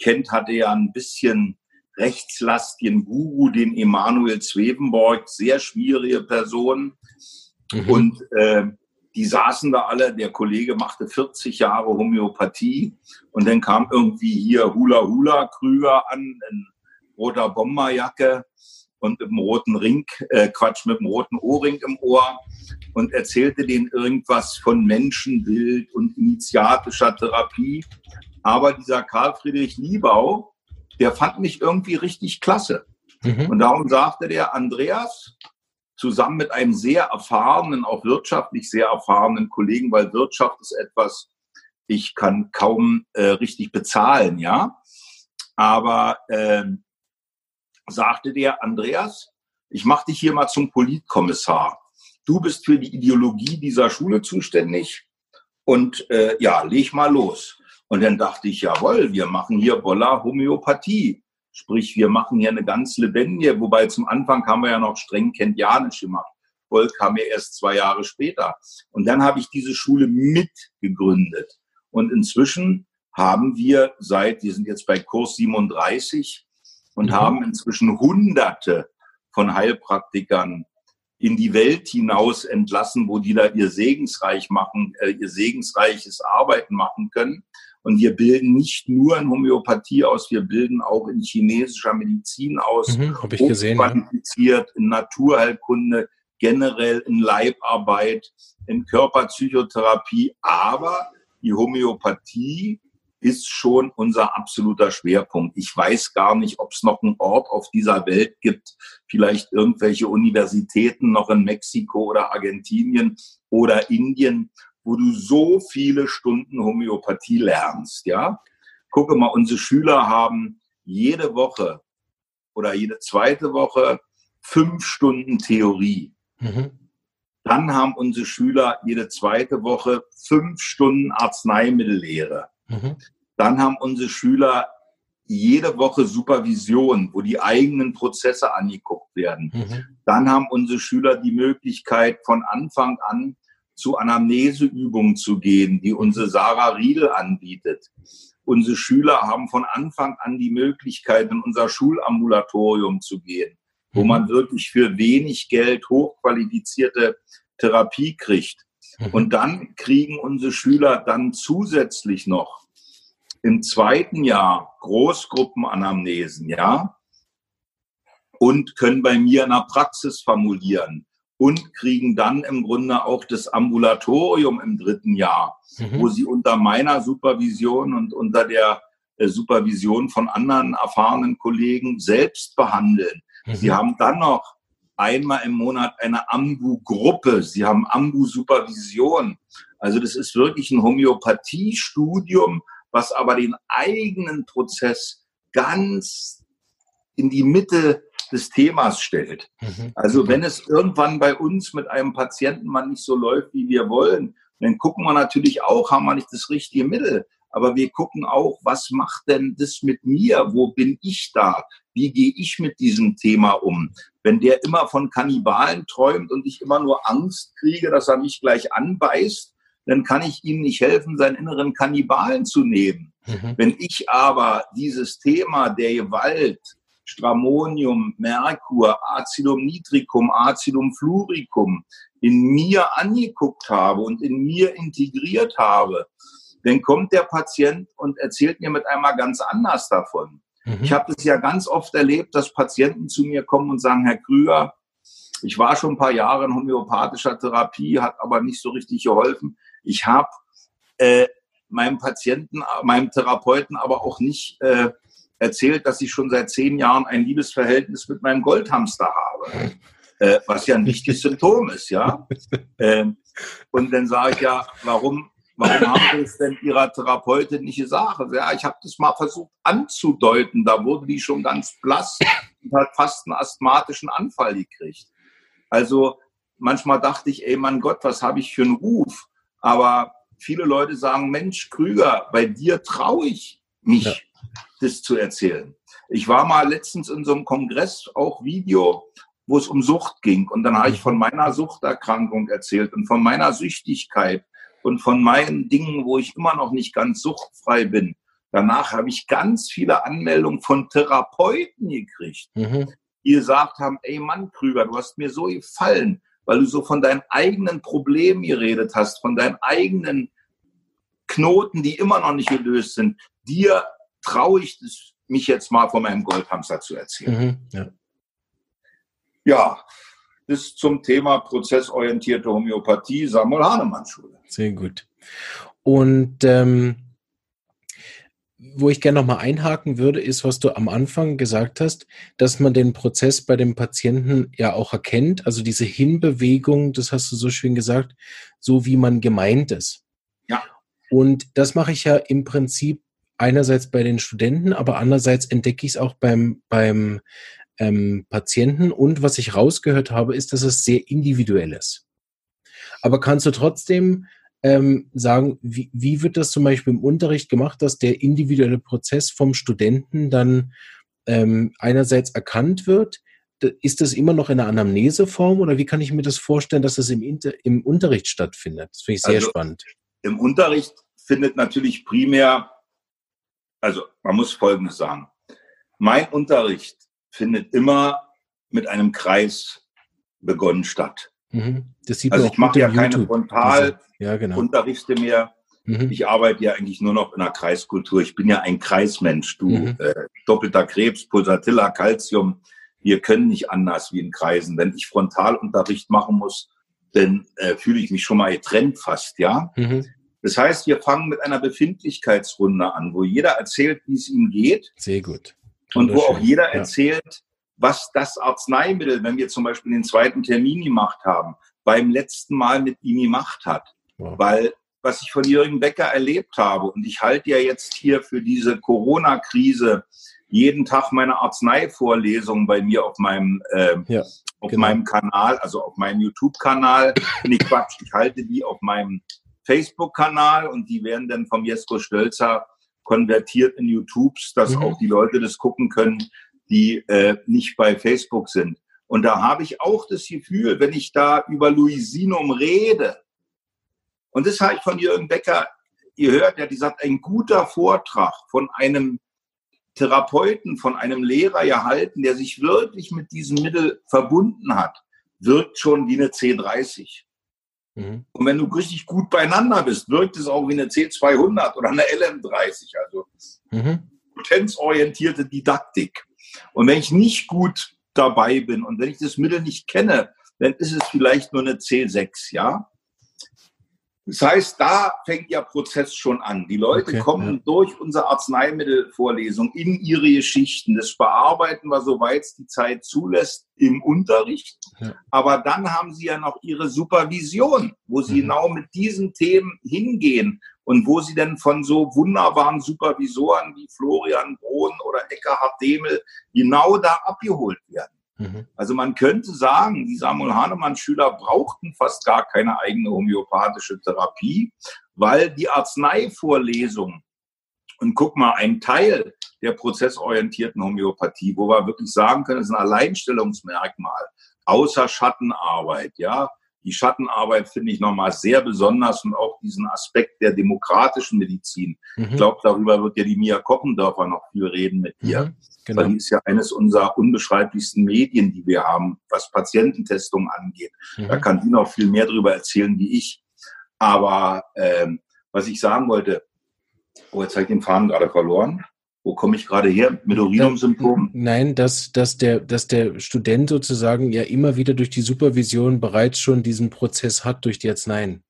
Kent hatte ja ein bisschen rechtslastigen Guru, den Emanuel Swevenborg, sehr schwierige Person. Mhm. Und äh, die saßen da alle, der Kollege machte 40 Jahre Homöopathie und dann kam irgendwie hier Hula Hula Krüger an, in roter Bomberjacke und mit dem roten Ring, äh, Quatsch, mit dem roten Ohrring im Ohr und erzählte denen irgendwas von Menschenbild und initiatischer Therapie. Aber dieser Karl Friedrich Liebau, der fand mich irgendwie richtig klasse. Mhm. Und darum sagte der Andreas, zusammen mit einem sehr erfahrenen, auch wirtschaftlich sehr erfahrenen Kollegen, weil Wirtschaft ist etwas, ich kann kaum äh, richtig bezahlen, ja. Aber äh, sagte der Andreas, ich mache dich hier mal zum Politkommissar. Du bist für die Ideologie dieser Schule zuständig und äh, ja, leg mal los. Und dann dachte ich, jawohl, wir machen hier Boller Homöopathie. Sprich, wir machen hier eine ganz lebendige, wobei zum Anfang haben wir ja noch streng kentianisch gemacht. Voll kam ja erst zwei Jahre später. Und dann habe ich diese Schule mitgegründet. Und inzwischen haben wir seit, wir sind jetzt bei Kurs 37 und mhm. haben inzwischen Hunderte von Heilpraktikern in die Welt hinaus entlassen, wo die da ihr segensreich machen, äh, ihr segensreiches Arbeiten machen können. Und wir bilden nicht nur in Homöopathie aus, wir bilden auch in chinesischer Medizin aus, mhm, ich gesehen, qualifiziert ja. in Naturheilkunde, generell in Leibarbeit, in Körperpsychotherapie. Aber die Homöopathie ist schon unser absoluter Schwerpunkt. Ich weiß gar nicht, ob es noch einen Ort auf dieser Welt gibt, vielleicht irgendwelche Universitäten noch in Mexiko oder Argentinien oder Indien, wo du so viele Stunden Homöopathie lernst, ja. Gucke mal, unsere Schüler haben jede Woche oder jede zweite Woche fünf Stunden Theorie. Mhm. Dann haben unsere Schüler jede zweite Woche fünf Stunden Arzneimittellehre. Mhm. Dann haben unsere Schüler jede Woche Supervision, wo die eigenen Prozesse angeguckt werden. Mhm. Dann haben unsere Schüler die Möglichkeit, von Anfang an zu Anamneseübungen zu gehen, die unsere Sarah Riedel anbietet. Unsere Schüler haben von Anfang an die Möglichkeit, in unser Schulambulatorium zu gehen, wo mhm. man wirklich für wenig Geld hochqualifizierte Therapie kriegt. Mhm. Und dann kriegen unsere Schüler dann zusätzlich noch im zweiten Jahr Großgruppenanamnesen, ja, und können bei mir in der Praxis formulieren und kriegen dann im Grunde auch das Ambulatorium im dritten Jahr, mhm. wo sie unter meiner Supervision und unter der äh, Supervision von anderen erfahrenen Kollegen selbst behandeln. Mhm. Sie haben dann noch einmal im Monat eine Ambu-Gruppe, sie haben Ambu-Supervision. Also das ist wirklich ein Homöopathiestudium, was aber den eigenen Prozess ganz in die Mitte des Themas stellt. Mhm. Also wenn es irgendwann bei uns mit einem Patienten mal nicht so läuft, wie wir wollen, dann gucken wir natürlich auch, haben wir nicht das richtige Mittel. Aber wir gucken auch, was macht denn das mit mir? Wo bin ich da? Wie gehe ich mit diesem Thema um? Wenn der immer von Kannibalen träumt und ich immer nur Angst kriege, dass er mich gleich anbeißt, dann kann ich ihm nicht helfen, seinen inneren Kannibalen zu nehmen. Mhm. Wenn ich aber dieses Thema der Gewalt, Stramonium, Merkur, Acidum nitricum, Acidum fluoricum in mir angeguckt habe und in mir integriert habe, dann kommt der Patient und erzählt mir mit einmal ganz anders davon. Mhm. Ich habe das ja ganz oft erlebt, dass Patienten zu mir kommen und sagen, Herr Krüger, ich war schon ein paar Jahre in homöopathischer Therapie, hat aber nicht so richtig geholfen. Ich habe äh, meinem Patienten, meinem Therapeuten aber auch nicht äh, erzählt, dass ich schon seit zehn Jahren ein Liebesverhältnis mit meinem Goldhamster habe. Äh, was ja ein wichtiges Symptom ist, ja. Ähm, und dann sage ich ja, warum, warum haben Sie es denn Ihrer Therapeutin nicht gesagt? Ja, ich habe das mal versucht anzudeuten, da wurde die schon ganz blass und hat fast einen asthmatischen Anfall gekriegt. Also manchmal dachte ich, ey, mein Gott, was habe ich für einen Ruf? Aber viele Leute sagen, Mensch, Krüger, bei dir traue ich mich, ja. Das zu erzählen. Ich war mal letztens in so einem Kongress, auch Video, wo es um Sucht ging. Und dann habe ich von meiner Suchterkrankung erzählt und von meiner Süchtigkeit und von meinen Dingen, wo ich immer noch nicht ganz suchtfrei bin. Danach habe ich ganz viele Anmeldungen von Therapeuten gekriegt, mhm. die gesagt haben, ey Mann, Krüger, du hast mir so gefallen, weil du so von deinen eigenen Problemen geredet hast, von deinen eigenen Knoten, die immer noch nicht gelöst sind. Dir traue ich mich jetzt mal von meinem Goldhamster zu erzählen. Mhm, ja. ja, das zum Thema prozessorientierte Homöopathie, Samuel Hahnemann Schule. Sehr gut. Und ähm, wo ich gerne nochmal einhaken würde, ist, was du am Anfang gesagt hast, dass man den Prozess bei dem Patienten ja auch erkennt, also diese Hinbewegung, das hast du so schön gesagt, so wie man gemeint ist. Ja. Und das mache ich ja im Prinzip einerseits bei den Studenten, aber andererseits entdecke ich es auch beim, beim ähm, Patienten. Und was ich rausgehört habe, ist, dass es sehr individuell ist. Aber kannst du trotzdem ähm, sagen, wie, wie wird das zum Beispiel im Unterricht gemacht, dass der individuelle Prozess vom Studenten dann ähm, einerseits erkannt wird? Ist das immer noch in einer Anamneseform oder wie kann ich mir das vorstellen, dass das im, Inter im Unterricht stattfindet? Das finde ich sehr also, spannend. Im Unterricht findet natürlich primär, also man muss Folgendes sagen. Mein Unterricht findet immer mit einem Kreis begonnen statt. Mhm. Das sieht also ich mache ja keine Frontalunterrichte ja, genau. mehr. Mhm. Ich arbeite ja eigentlich nur noch in der Kreiskultur. Ich bin ja ein Kreismensch. Du, mhm. äh, doppelter Krebs, Pulsatilla, Calcium. Wir können nicht anders wie in Kreisen. Wenn ich Frontalunterricht machen muss, dann äh, fühle ich mich schon mal getrennt fast, ja. Mhm. Das heißt, wir fangen mit einer Befindlichkeitsrunde an, wo jeder erzählt, wie es ihm geht. Sehr gut. Und wo auch jeder ja. erzählt, was das Arzneimittel, wenn wir zum Beispiel den zweiten Termin gemacht haben, beim letzten Mal mit ihm gemacht hat. Wow. Weil was ich von Jürgen Becker erlebt habe, und ich halte ja jetzt hier für diese Corona-Krise jeden Tag meine Arzneivorlesungen bei mir auf meinem, äh, ja, auf genau. meinem Kanal, also auf meinem YouTube-Kanal. nicht Quatsch, ich halte die auf meinem Facebook-Kanal und die werden dann vom Jesko Stölzer konvertiert in YouTubes, dass mhm. auch die Leute das gucken können, die äh, nicht bei Facebook sind. Und da habe ich auch das Gefühl, wenn ich da über Luisinum rede, und das habe ich von Jürgen Becker gehört, der hat gesagt, ein guter Vortrag von einem Therapeuten, von einem Lehrer erhalten, der sich wirklich mit diesem Mittel verbunden hat, wirkt schon wie eine C30. Mhm. Und wenn du richtig gut beieinander bist, wirkt es auch wie eine C200 oder eine LM30, also mhm. potenzorientierte Didaktik. Und wenn ich nicht gut dabei bin und wenn ich das Mittel nicht kenne, dann ist es vielleicht nur eine C6, ja. Das heißt, da fängt ja Prozess schon an. Die Leute okay, kommen ja. durch unsere Arzneimittelvorlesung in ihre Geschichten. Das bearbeiten wir, soweit es die Zeit zulässt, im Unterricht. Ja. Aber dann haben sie ja noch ihre Supervision, wo sie mhm. genau mit diesen Themen hingehen und wo sie denn von so wunderbaren Supervisoren wie Florian Brohn oder Eckhard Demel genau da abgeholt werden. Mhm. Also man könnte sagen, die Samuel Hahnemann-Schüler brauchten fast gar keine eigene homöopathische Therapie, weil die Arzneivorlesung und guck mal, ein Teil der prozessorientierten Homöopathie, wo wir wirklich sagen können, es ist ein Alleinstellungsmerkmal, außer Schattenarbeit, ja, die Schattenarbeit finde ich nochmal sehr besonders und auch diesen Aspekt der demokratischen Medizin. Mhm. Ich glaube, darüber wird ja die Mia Koppendorfer noch viel reden mit dir. Mhm, genau. Weil die ist ja eines unserer unbeschreiblichsten Medien, die wir haben, was Patiententestung angeht. Mhm. Da kann die noch viel mehr darüber erzählen wie ich. Aber ähm, was ich sagen wollte, oh, jetzt habe ich den Faden gerade verloren wo komme ich gerade her mit Urinum-Symptomen? Nein, dass, dass, der, dass der Student sozusagen ja immer wieder durch die Supervision bereits schon diesen Prozess hat durch die Arzneien.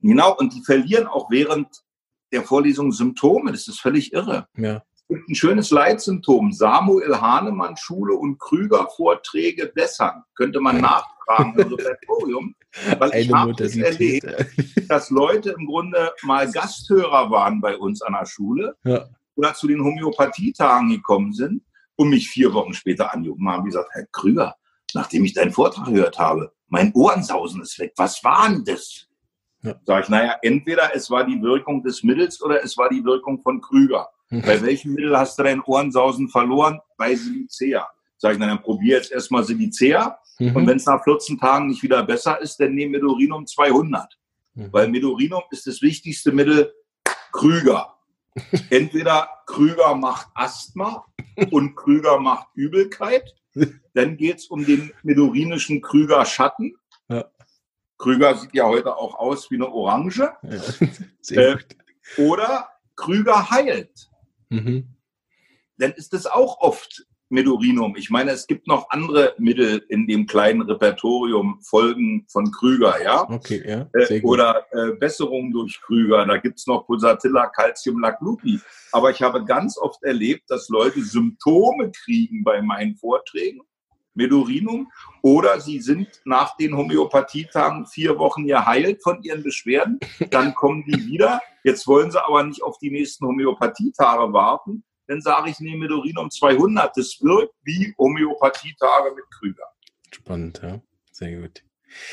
Genau, und die verlieren auch während der Vorlesung Symptome. Das ist völlig irre. Ja. Es gibt ein schönes Leitsymptom. Samuel Hahnemann Schule und Krüger Vorträge bessern. Könnte man nachfragen im Repertorium. <laughs> Weil ich habe es erlebt, dass Leute im Grunde mal Gasthörer waren bei uns an der Schule. Ja oder zu den Homöopathietagen gekommen sind und mich vier Wochen später angerufen haben, wie gesagt, Herr Krüger, nachdem ich deinen Vortrag gehört habe, mein Ohrensausen ist weg. Was war denn das? Ja. Sag ich, naja, entweder es war die Wirkung des Mittels oder es war die Wirkung von Krüger. Mhm. Bei welchem Mittel hast du dein Ohrensausen verloren? Bei Silicea. Sag ich, na, dann probier jetzt erstmal Silicea. Mhm. Und wenn es nach 14 Tagen nicht wieder besser ist, dann nehmen Medurinum 200. Mhm. Weil Medurinum ist das wichtigste Mittel Krüger. Entweder Krüger macht Asthma und Krüger macht Übelkeit. Dann geht es um den medurinischen Krüger Schatten. Ja. Krüger sieht ja heute auch aus wie eine Orange. Ja, äh, oder Krüger heilt. Mhm. Dann ist es auch oft Medurinum. Ich meine, es gibt noch andere Mittel in dem kleinen Repertorium, Folgen von Krüger, ja? Okay, ja. Äh, oder äh, Besserung durch Krüger. Da gibt es noch Pulsatilla, Calcium, Laclupi. Aber ich habe ganz oft erlebt, dass Leute Symptome kriegen bei meinen Vorträgen, Medurinum, oder sie sind nach den Homöopathietagen vier Wochen geheilt von ihren Beschwerden. Dann kommen die wieder. Jetzt wollen sie aber nicht auf die nächsten Homöopathietage warten, dann sage ich, nehme Medurinum 200. Das wirkt wie Homöopathietage mit Krüger. Spannend, ja. Sehr gut.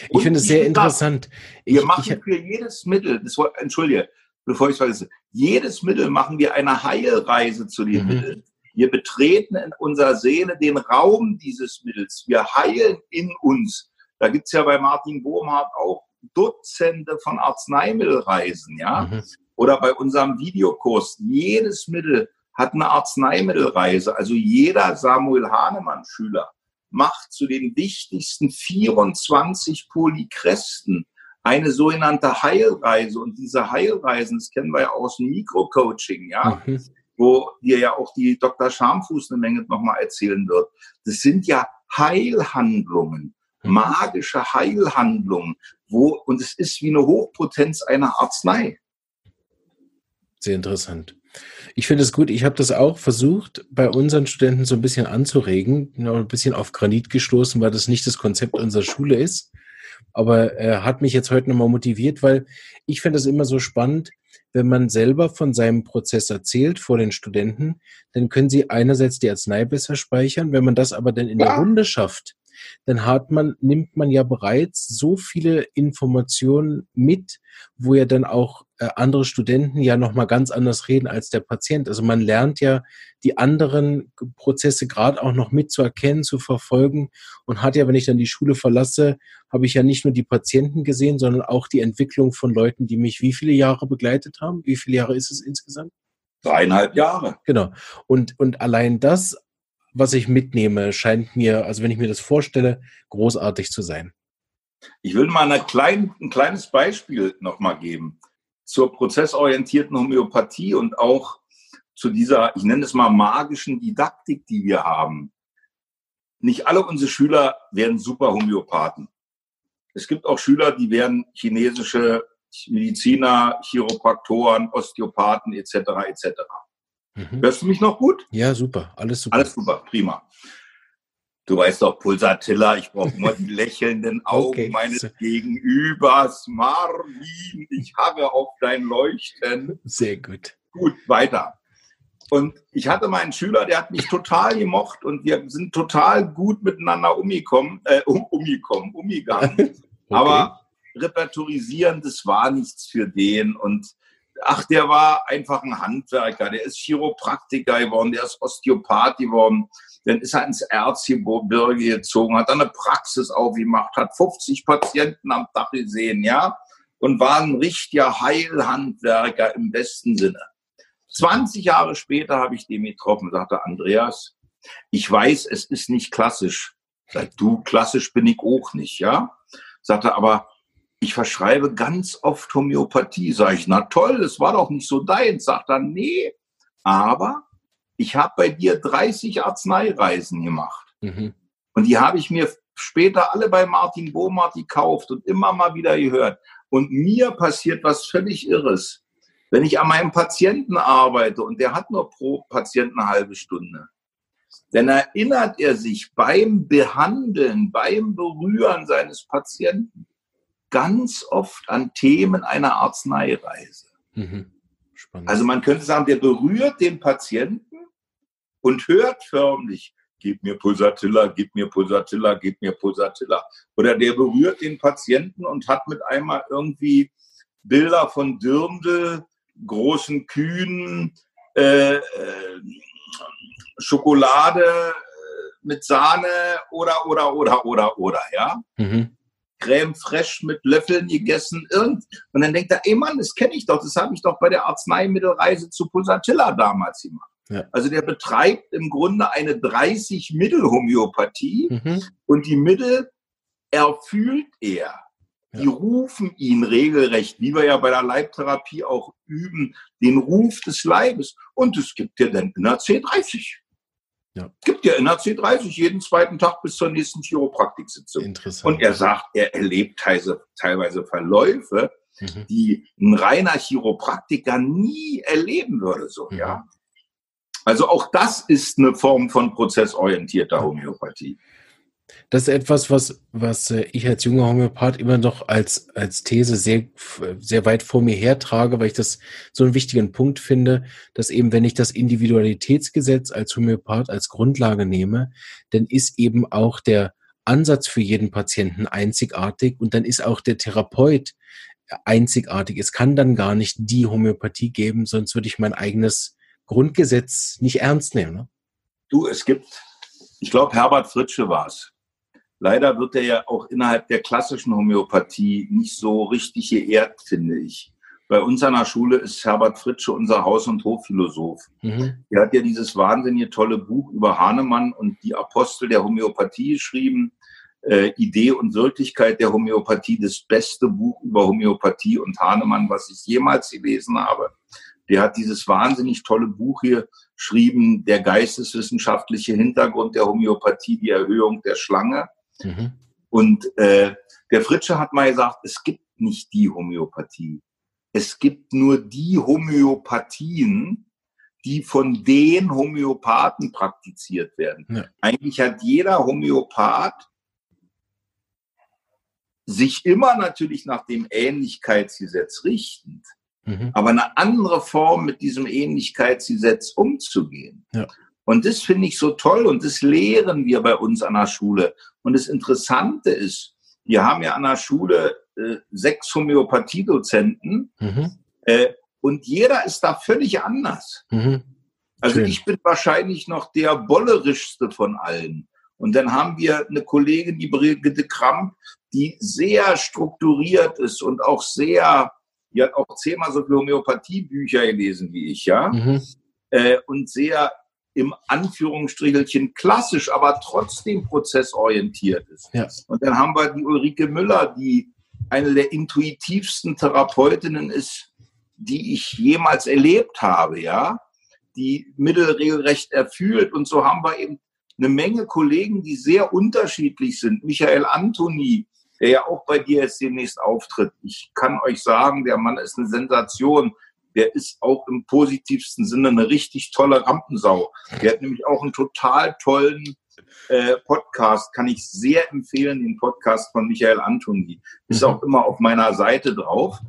Ich finde es sehr interessant. Wir ich, machen ich, für jedes Mittel, das, entschuldige, bevor ich es vergesse, jedes Mittel machen wir eine Heilreise zu den mhm. Mitteln. Wir betreten in unserer Seele den Raum dieses Mittels. Wir heilen in uns. Da gibt es ja bei Martin Bohmhardt auch Dutzende von Arzneimittelreisen, ja. Mhm. Oder bei unserem Videokurs. Jedes Mittel hat eine Arzneimittelreise. Also jeder Samuel Hahnemann-Schüler macht zu den wichtigsten 24 Polykresten eine sogenannte Heilreise. Und diese Heilreisen, das kennen wir ja aus dem Mikrocoaching, ja, mhm. wo dir ja auch die Dr. Schamfuß eine Menge nochmal erzählen wird. Das sind ja Heilhandlungen, mhm. magische Heilhandlungen, wo, und es ist wie eine Hochpotenz einer Arznei. Sehr interessant. Ich finde es gut. Ich habe das auch versucht, bei unseren Studenten so ein bisschen anzuregen, noch ein bisschen auf Granit gestoßen, weil das nicht das Konzept unserer Schule ist. Aber er hat mich jetzt heute nochmal motiviert, weil ich finde es immer so spannend, wenn man selber von seinem Prozess erzählt vor den Studenten, dann können sie einerseits die Arznei besser speichern. Wenn man das aber dann in der Runde schafft, dann hat man, nimmt man ja bereits so viele Informationen mit, wo ja dann auch äh, andere Studenten ja nochmal ganz anders reden als der Patient. Also man lernt ja die anderen Prozesse gerade auch noch mitzuerkennen, zu verfolgen und hat ja, wenn ich dann die Schule verlasse, habe ich ja nicht nur die Patienten gesehen, sondern auch die Entwicklung von Leuten, die mich wie viele Jahre begleitet haben? Wie viele Jahre ist es insgesamt? Dreieinhalb Jahre. Genau. Und, und allein das was ich mitnehme, scheint mir, also wenn ich mir das vorstelle, großartig zu sein. Ich will mal klein, ein kleines Beispiel nochmal geben zur prozessorientierten Homöopathie und auch zu dieser, ich nenne es mal magischen Didaktik, die wir haben. Nicht alle unsere Schüler werden super Homöopathen. Es gibt auch Schüler, die werden chinesische Mediziner, Chiropraktoren, Osteopathen etc. etc. Mhm. Hörst du mich noch gut? Ja, super. Alles super. Alles super, prima. Du weißt doch, Pulsatilla, ich brauche immer die <laughs> lächelnden Augen okay. meines Gegenübers. Marvin, ich harre auf dein Leuchten. Sehr gut. Gut, weiter. Und ich hatte meinen Schüler, der hat mich total gemocht und wir sind total gut miteinander umgekommen, äh, um, umgekommen, umgegangen. <laughs> okay. Aber repertorisieren, das war nichts für den. Und ach, der war einfach ein Handwerker, der ist Chiropraktiker geworden, der ist Osteopath geworden. Dann ist er ins Erzgebirge gezogen, hat eine Praxis aufgemacht, hat 50 Patienten am Dach gesehen, ja, und war ein richtiger Heilhandwerker im besten Sinne. 20 Jahre später habe ich den getroffen, sagte Andreas, ich weiß, es ist nicht klassisch. Sag du, klassisch bin ich auch nicht, ja. Sagte aber, ich verschreibe ganz oft Homöopathie. Sag ich, na toll, das war doch nicht so dein. Sagt er, nee, aber ich habe bei dir 30 Arzneireisen gemacht. Mhm. Und die habe ich mir später alle bei Martin Bohmart gekauft und immer mal wieder gehört. Und mir passiert was völlig Irres. Wenn ich an meinem Patienten arbeite und der hat nur pro Patienten eine halbe Stunde, dann erinnert er sich beim Behandeln, beim Berühren seines Patienten ganz oft an Themen einer Arzneireise. Mhm. Also man könnte sagen, der berührt den Patienten und hört förmlich, gib mir Pulsatilla, gib mir Pulsatilla, gib mir Pulsatilla. Oder der berührt den Patienten und hat mit einmal irgendwie Bilder von Dirndl, großen Kühen, äh, äh, Schokolade äh, mit Sahne oder, oder, oder, oder, oder, ja. Mhm. Creme fraiche mit Löffeln gegessen. Irgend und dann denkt er, ey Mann, das kenne ich doch, das habe ich doch bei der Arzneimittelreise zu Pulsatilla damals gemacht. Ja. Also der betreibt im Grunde eine 30-Mittel-Homöopathie mhm. und die Mittel erfühlt er. Die rufen ihn regelrecht, wie wir ja bei der Leibtherapie auch üben, den Ruf des Leibes. Und es gibt ja dann in der C30. Ja. Es gibt ja in der C30 jeden zweiten Tag bis zur nächsten Chiropraktiksitzung. Interessant. Und er sagt, er erlebt teilweise Verläufe, mhm. die ein reiner Chiropraktiker nie erleben würde, so, mhm. ja. Also auch das ist eine Form von prozessorientierter Homöopathie. Das ist etwas, was, was äh, ich als junger Homöopath immer noch als, als These sehr, sehr weit vor mir hertrage, weil ich das so einen wichtigen Punkt finde, dass eben, wenn ich das Individualitätsgesetz als Homöopath als Grundlage nehme, dann ist eben auch der Ansatz für jeden Patienten einzigartig und dann ist auch der Therapeut einzigartig. Es kann dann gar nicht die Homöopathie geben, sonst würde ich mein eigenes Grundgesetz nicht ernst nehmen. Ne? Du, es gibt, ich glaube, Herbert Fritsche war es Leider wird er ja auch innerhalb der klassischen Homöopathie nicht so richtig geehrt, finde ich. Bei uns an der Schule ist Herbert Fritsche unser Haus- und Hofphilosoph. Mhm. Er hat ja dieses wahnsinnige tolle Buch über Hahnemann und die Apostel der Homöopathie geschrieben. Äh, Idee und Wirklichkeit der Homöopathie, das beste Buch über Homöopathie und Hahnemann, was ich jemals gelesen habe. Der hat dieses wahnsinnig tolle Buch hier geschrieben, der geisteswissenschaftliche Hintergrund der Homöopathie, die Erhöhung der Schlange. Mhm. Und äh, der Fritsche hat mal gesagt, es gibt nicht die Homöopathie. Es gibt nur die Homöopathien, die von den Homöopathen praktiziert werden. Ja. Eigentlich hat jeder Homöopath sich immer natürlich nach dem Ähnlichkeitsgesetz richtend, mhm. aber eine andere Form mit diesem Ähnlichkeitsgesetz umzugehen. Ja. Und das finde ich so toll und das lehren wir bei uns an der Schule. Und das Interessante ist, wir haben ja an der Schule äh, sechs Homöopathiedozenten mhm. äh, und jeder ist da völlig anders. Mhm. Also ich bin wahrscheinlich noch der bollerischste von allen. Und dann haben wir eine Kollegin, die Brigitte Kramp, die sehr strukturiert ist und auch sehr, die hat auch zehnmal so viele Homöopathiebücher gelesen wie ich, ja. Mhm. Äh, und sehr im Anführungsstrichelchen klassisch, aber trotzdem prozessorientiert ist. Ja. Und dann haben wir die Ulrike Müller, die eine der intuitivsten Therapeutinnen ist, die ich jemals erlebt habe, ja, die Mittel regelrecht erfüllt. Und so haben wir eben eine Menge Kollegen, die sehr unterschiedlich sind. Michael Antoni, der ja auch bei dir jetzt demnächst auftritt. Ich kann euch sagen, der Mann ist eine Sensation der ist auch im positivsten Sinne eine richtig tolle Rampensau. Der hat nämlich auch einen total tollen äh, Podcast, kann ich sehr empfehlen, den Podcast von Michael Antoni. Ist mhm. auch immer auf meiner Seite drauf.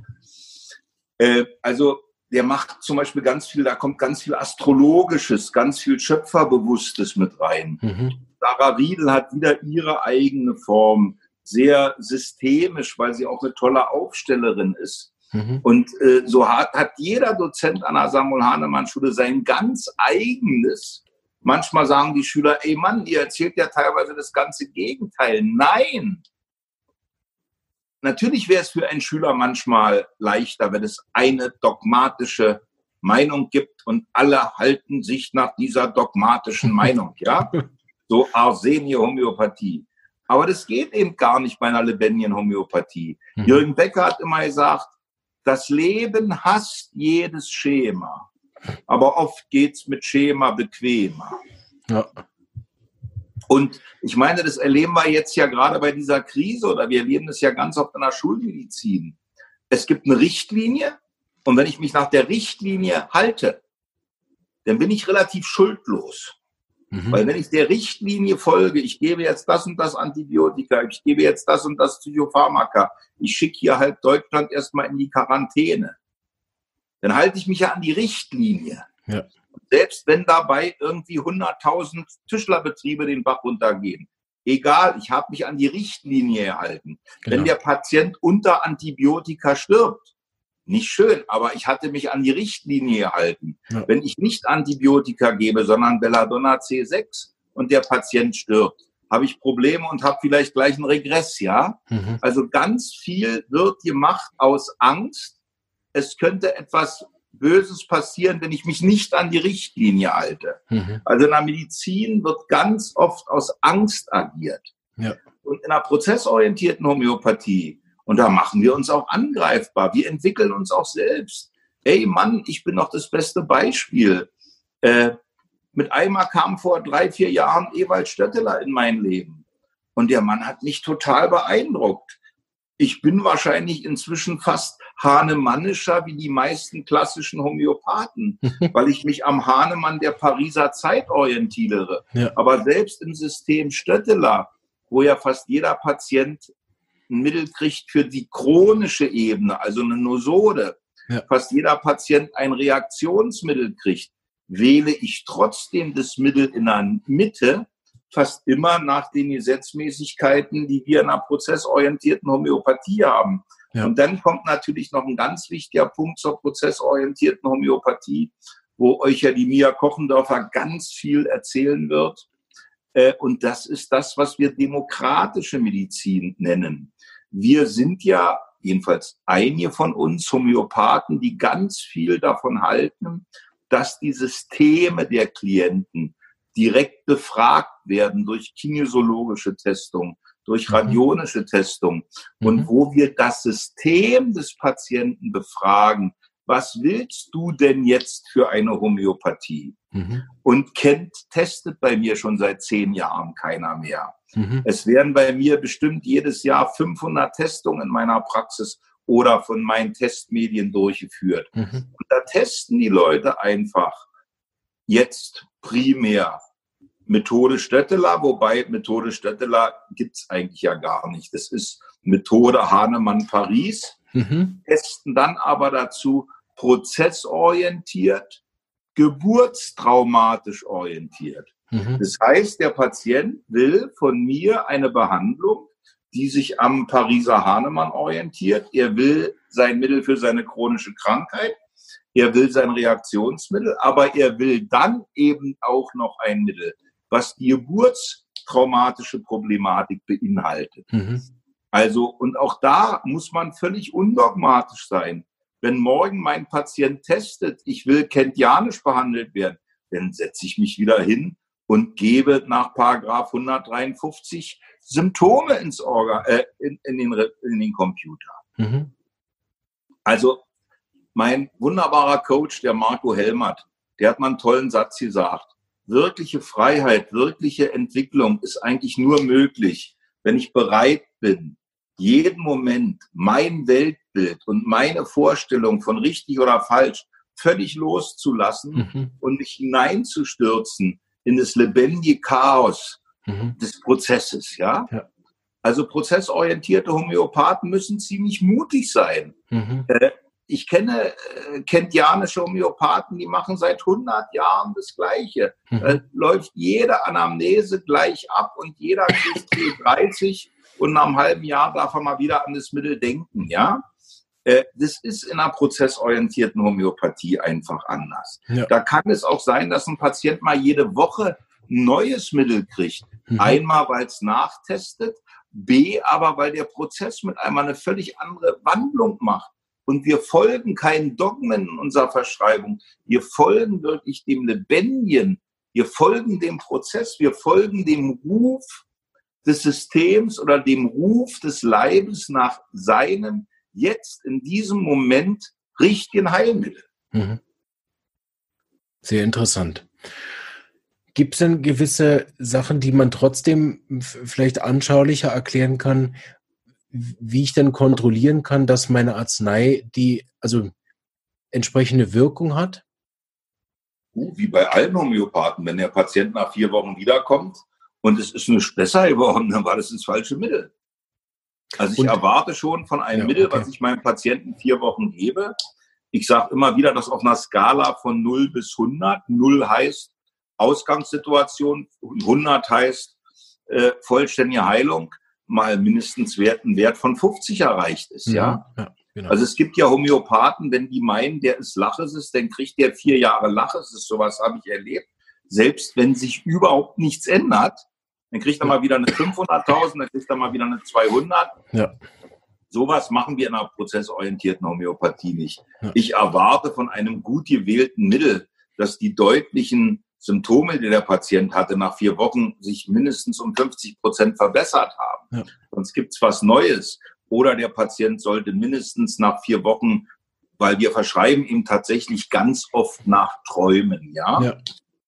Äh, also der macht zum Beispiel ganz viel, da kommt ganz viel Astrologisches, ganz viel Schöpferbewusstes mit rein. Mhm. Sarah Riedel hat wieder ihre eigene Form, sehr systemisch, weil sie auch eine tolle Aufstellerin ist. Mhm. Und äh, so hat, hat jeder Dozent an der Samuel Hahnemann Schule sein ganz eigenes. Manchmal sagen die Schüler, ey Mann, ihr erzählt ja teilweise das ganze Gegenteil. Nein! Natürlich wäre es für einen Schüler manchmal leichter, wenn es eine dogmatische Meinung gibt und alle halten sich nach dieser dogmatischen <laughs> Meinung, ja? So Arsenie Homöopathie. Aber das geht eben gar nicht bei einer lebendigen Homöopathie. Mhm. Jürgen Becker hat immer gesagt, das Leben hasst jedes Schema, aber oft geht's mit Schema bequemer. Ja. Und ich meine, das erleben wir jetzt ja gerade bei dieser Krise oder wir erleben das ja ganz oft in der Schulmedizin. Es gibt eine Richtlinie und wenn ich mich nach der Richtlinie halte, dann bin ich relativ schuldlos. Mhm. Weil wenn ich der Richtlinie folge, ich gebe jetzt das und das Antibiotika, ich gebe jetzt das und das Psychopharmaka, ich schicke hier halt Deutschland erstmal in die Quarantäne, dann halte ich mich ja an die Richtlinie. Ja. Selbst wenn dabei irgendwie 100.000 Tischlerbetriebe den Bach runtergehen. Egal, ich habe mich an die Richtlinie gehalten. Genau. Wenn der Patient unter Antibiotika stirbt, nicht schön, aber ich hatte mich an die Richtlinie gehalten. Ja. Wenn ich nicht Antibiotika gebe, sondern Belladonna C6 und der Patient stirbt, habe ich Probleme und habe vielleicht gleich einen Regress, ja? Mhm. Also ganz viel wird gemacht aus Angst. Es könnte etwas Böses passieren, wenn ich mich nicht an die Richtlinie halte. Mhm. Also in der Medizin wird ganz oft aus Angst agiert. Ja. Und in einer prozessorientierten Homöopathie, und da machen wir uns auch angreifbar, wir entwickeln uns auch selbst. Ey Mann, ich bin doch das beste Beispiel. Äh, mit einmal kam vor drei, vier Jahren Ewald Stötteler in mein Leben. Und der Mann hat mich total beeindruckt. Ich bin wahrscheinlich inzwischen fast hahnemannischer wie die meisten klassischen Homöopathen, <laughs> weil ich mich am Hahnemann der Pariser Zeit orientiere. Ja. Aber selbst im System Stötteler, wo ja fast jeder Patient ein Mittel kriegt für die chronische Ebene, also eine Nosode, ja. fast jeder Patient ein Reaktionsmittel kriegt, wähle ich trotzdem das Mittel in der Mitte fast immer nach den Gesetzmäßigkeiten, die wir in einer prozessorientierten Homöopathie haben. Ja. Und dann kommt natürlich noch ein ganz wichtiger Punkt zur prozessorientierten Homöopathie, wo euch ja die Mia Kochendorfer ganz viel erzählen wird. Äh, und das ist das, was wir demokratische Medizin nennen. Wir sind ja, jedenfalls einige von uns Homöopathen, die ganz viel davon halten, dass die Systeme der Klienten direkt befragt werden durch kinesiologische Testung, durch mhm. radionische Testung mhm. und wo wir das System des Patienten befragen, was willst du denn jetzt für eine Homöopathie? Mhm. Und kennt, testet bei mir schon seit zehn Jahren keiner mehr. Mhm. Es werden bei mir bestimmt jedes Jahr 500 Testungen in meiner Praxis oder von meinen Testmedien durchgeführt. Mhm. Und da testen die Leute einfach jetzt primär Methode Stötteler, wobei Methode Stötteler gibt's eigentlich ja gar nicht. Das ist Methode Hahnemann Paris, mhm. testen dann aber dazu prozessorientiert, geburtstraumatisch orientiert. Mhm. Das heißt, der Patient will von mir eine Behandlung, die sich am Pariser Hahnemann orientiert. Er will sein Mittel für seine chronische Krankheit. Er will sein Reaktionsmittel, aber er will dann eben auch noch ein Mittel, was die geburtstraumatische Problematik beinhaltet. Mhm. Also, und auch da muss man völlig undogmatisch sein. Wenn morgen mein Patient testet, ich will kentianisch behandelt werden, dann setze ich mich wieder hin und gebe nach Paragraph 153 Symptome ins Organ, äh, in, in, den, in den Computer. Mhm. Also mein wunderbarer Coach, der Marco Helmert, der hat mal einen tollen Satz gesagt. Wirkliche Freiheit, wirkliche Entwicklung ist eigentlich nur möglich, wenn ich bereit bin, jeden Moment mein Weltbild und meine Vorstellung von richtig oder falsch völlig loszulassen mhm. und mich hineinzustürzen in das lebendige Chaos mhm. des Prozesses, ja? ja? Also prozessorientierte Homöopathen müssen ziemlich mutig sein. Mhm. Äh, ich kenne äh, kentianische Homöopathen, die machen seit 100 Jahren das Gleiche. Mhm. Da läuft jede Anamnese gleich ab und jeder kriegt T30 und nach einem halben Jahr darf er mal wieder an das Mittel denken, ja? Äh, das ist in einer prozessorientierten Homöopathie einfach anders. Ja. Da kann es auch sein, dass ein Patient mal jede Woche ein neues Mittel kriegt. Mhm. Einmal, weil es nachtestet, B, aber weil der Prozess mit einmal eine völlig andere Wandlung macht. Und wir folgen keinen Dogmen in unserer Verschreibung. Wir folgen wirklich dem Lebendigen. Wir folgen dem Prozess. Wir folgen dem Ruf des Systems oder dem Ruf des Leibes nach seinem jetzt in diesem Moment richtigen Heilmittel. Mhm. Sehr interessant. Gibt es denn gewisse Sachen, die man trotzdem vielleicht anschaulicher erklären kann, wie ich denn kontrollieren kann, dass meine Arznei die also entsprechende Wirkung hat? Wie bei allen Homöopathen, wenn der Patient nach vier Wochen wiederkommt und es ist nicht besser geworden, <laughs> dann war das das falsche Mittel. Also ich und, erwarte schon von einem ja, Mittel, okay. was ich meinem Patienten vier Wochen gebe. Ich sage immer wieder, dass auf einer Skala von 0 bis 100, 0 heißt Ausgangssituation, 100 heißt äh, vollständige Heilung, mal mindestens Wert, ein Wert von 50 erreicht ist. Ja. ja. Genau. Also es gibt ja Homöopathen, wenn die meinen, der ist Laches, dann kriegt der vier Jahre Laches. Sowas habe ich erlebt. Selbst wenn sich überhaupt nichts ändert, dann kriegt er mal wieder eine 500.000, dann kriegt er mal wieder eine 200. Ja. Sowas machen wir in einer prozessorientierten Homöopathie nicht. Ja. Ich erwarte von einem gut gewählten Mittel, dass die deutlichen Symptome, die der Patient hatte, nach vier Wochen sich mindestens um 50 Prozent verbessert haben. Ja. Sonst gibt's was Neues. Oder der Patient sollte mindestens nach vier Wochen, weil wir verschreiben ihm tatsächlich ganz oft nach Träumen, ja. ja.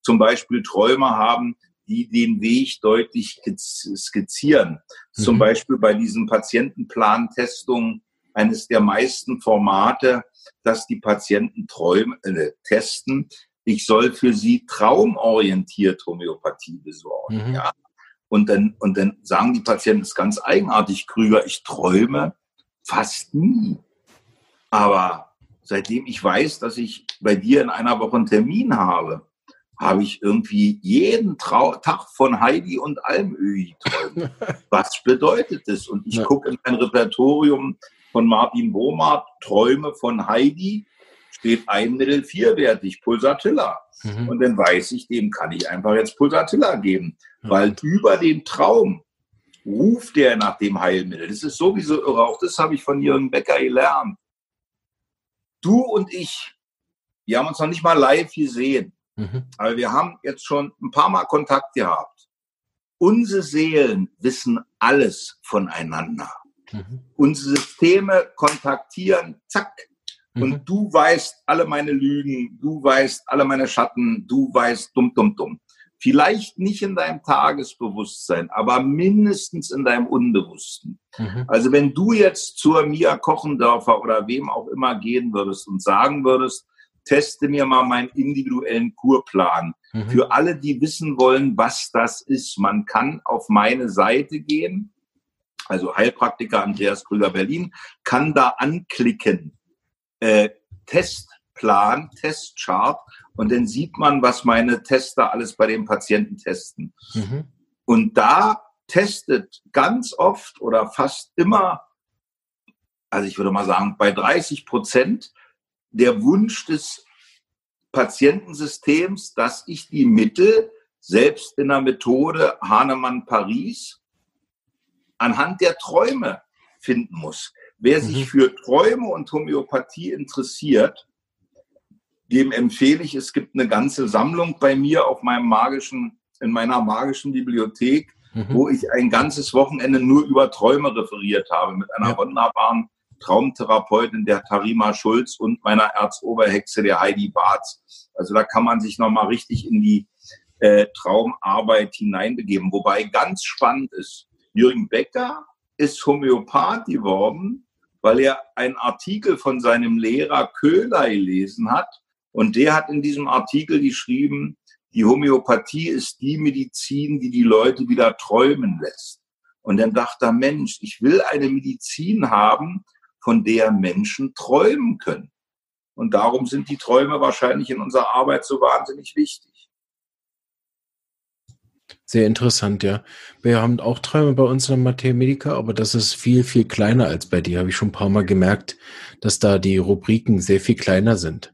Zum Beispiel Träume haben, die den Weg deutlich skizzieren. Mhm. Zum Beispiel bei diesen Patientenplantestungen eines der meisten Formate, dass die Patienten Träume äh, testen. Ich soll für sie traumorientiert Homöopathie besorgen. Mhm. Ja. Und dann, und dann sagen die Patienten, das ist ganz eigenartig, Krüger, ich träume fast nie. Aber seitdem ich weiß, dass ich bei dir in einer Woche einen Termin habe, habe ich irgendwie jeden Trau Tag von Heidi und Almöhi träumt. <laughs> Was bedeutet das? Und ich ja. gucke in ein Repertorium von Martin Bohmart, Träume von Heidi, steht ein Mittel vierwertig, Pulsatilla. Mhm. Und dann weiß ich, dem kann ich einfach jetzt Pulsatilla geben. Mhm. Weil über den Traum ruft der nach dem Heilmittel. Das ist sowieso irre. Auch das habe ich von Jürgen Becker gelernt. Du und ich, wir haben uns noch nicht mal live gesehen. Mhm. Aber wir haben jetzt schon ein paar Mal Kontakt gehabt. Unsere Seelen wissen alles voneinander. Mhm. Unsere Systeme kontaktieren, zack, Mhm. Und du weißt alle meine Lügen, du weißt alle meine Schatten, du weißt dumm, dumm, dumm. Vielleicht nicht in deinem Tagesbewusstsein, aber mindestens in deinem Unbewussten. Mhm. Also wenn du jetzt zur Mia Kochendörfer oder wem auch immer gehen würdest und sagen würdest, teste mir mal meinen individuellen Kurplan. Mhm. Für alle, die wissen wollen, was das ist, man kann auf meine Seite gehen, also Heilpraktiker Andreas Krüger Berlin, kann da anklicken äh, Testplan, Testchart und dann sieht man, was meine Tester alles bei den Patienten testen. Mhm. Und da testet ganz oft oder fast immer, also ich würde mal sagen, bei 30 Prozent der Wunsch des Patientensystems, dass ich die Mittel selbst in der Methode Hahnemann Paris anhand der Träume finden muss. Wer sich mhm. für Träume und Homöopathie interessiert, dem empfehle ich, es gibt eine ganze Sammlung bei mir auf meinem magischen, in meiner magischen Bibliothek, mhm. wo ich ein ganzes Wochenende nur über Träume referiert habe mit einer ja. wunderbaren Traumtherapeutin, der Tarima Schulz und meiner Erzoberhexe, der Heidi Barz. Also da kann man sich nochmal richtig in die äh, Traumarbeit hineinbegeben. Wobei ganz spannend ist, Jürgen Becker ist Homöopath geworden weil er einen Artikel von seinem Lehrer Köhler gelesen hat. Und der hat in diesem Artikel geschrieben, die Homöopathie ist die Medizin, die die Leute wieder träumen lässt. Und dann dachte er, Mensch, ich will eine Medizin haben, von der Menschen träumen können. Und darum sind die Träume wahrscheinlich in unserer Arbeit so wahnsinnig wichtig. Sehr interessant, ja. Wir haben auch Träume bei uns in der Materia Medica, aber das ist viel, viel kleiner als bei dir. Habe ich schon ein paar Mal gemerkt, dass da die Rubriken sehr viel kleiner sind.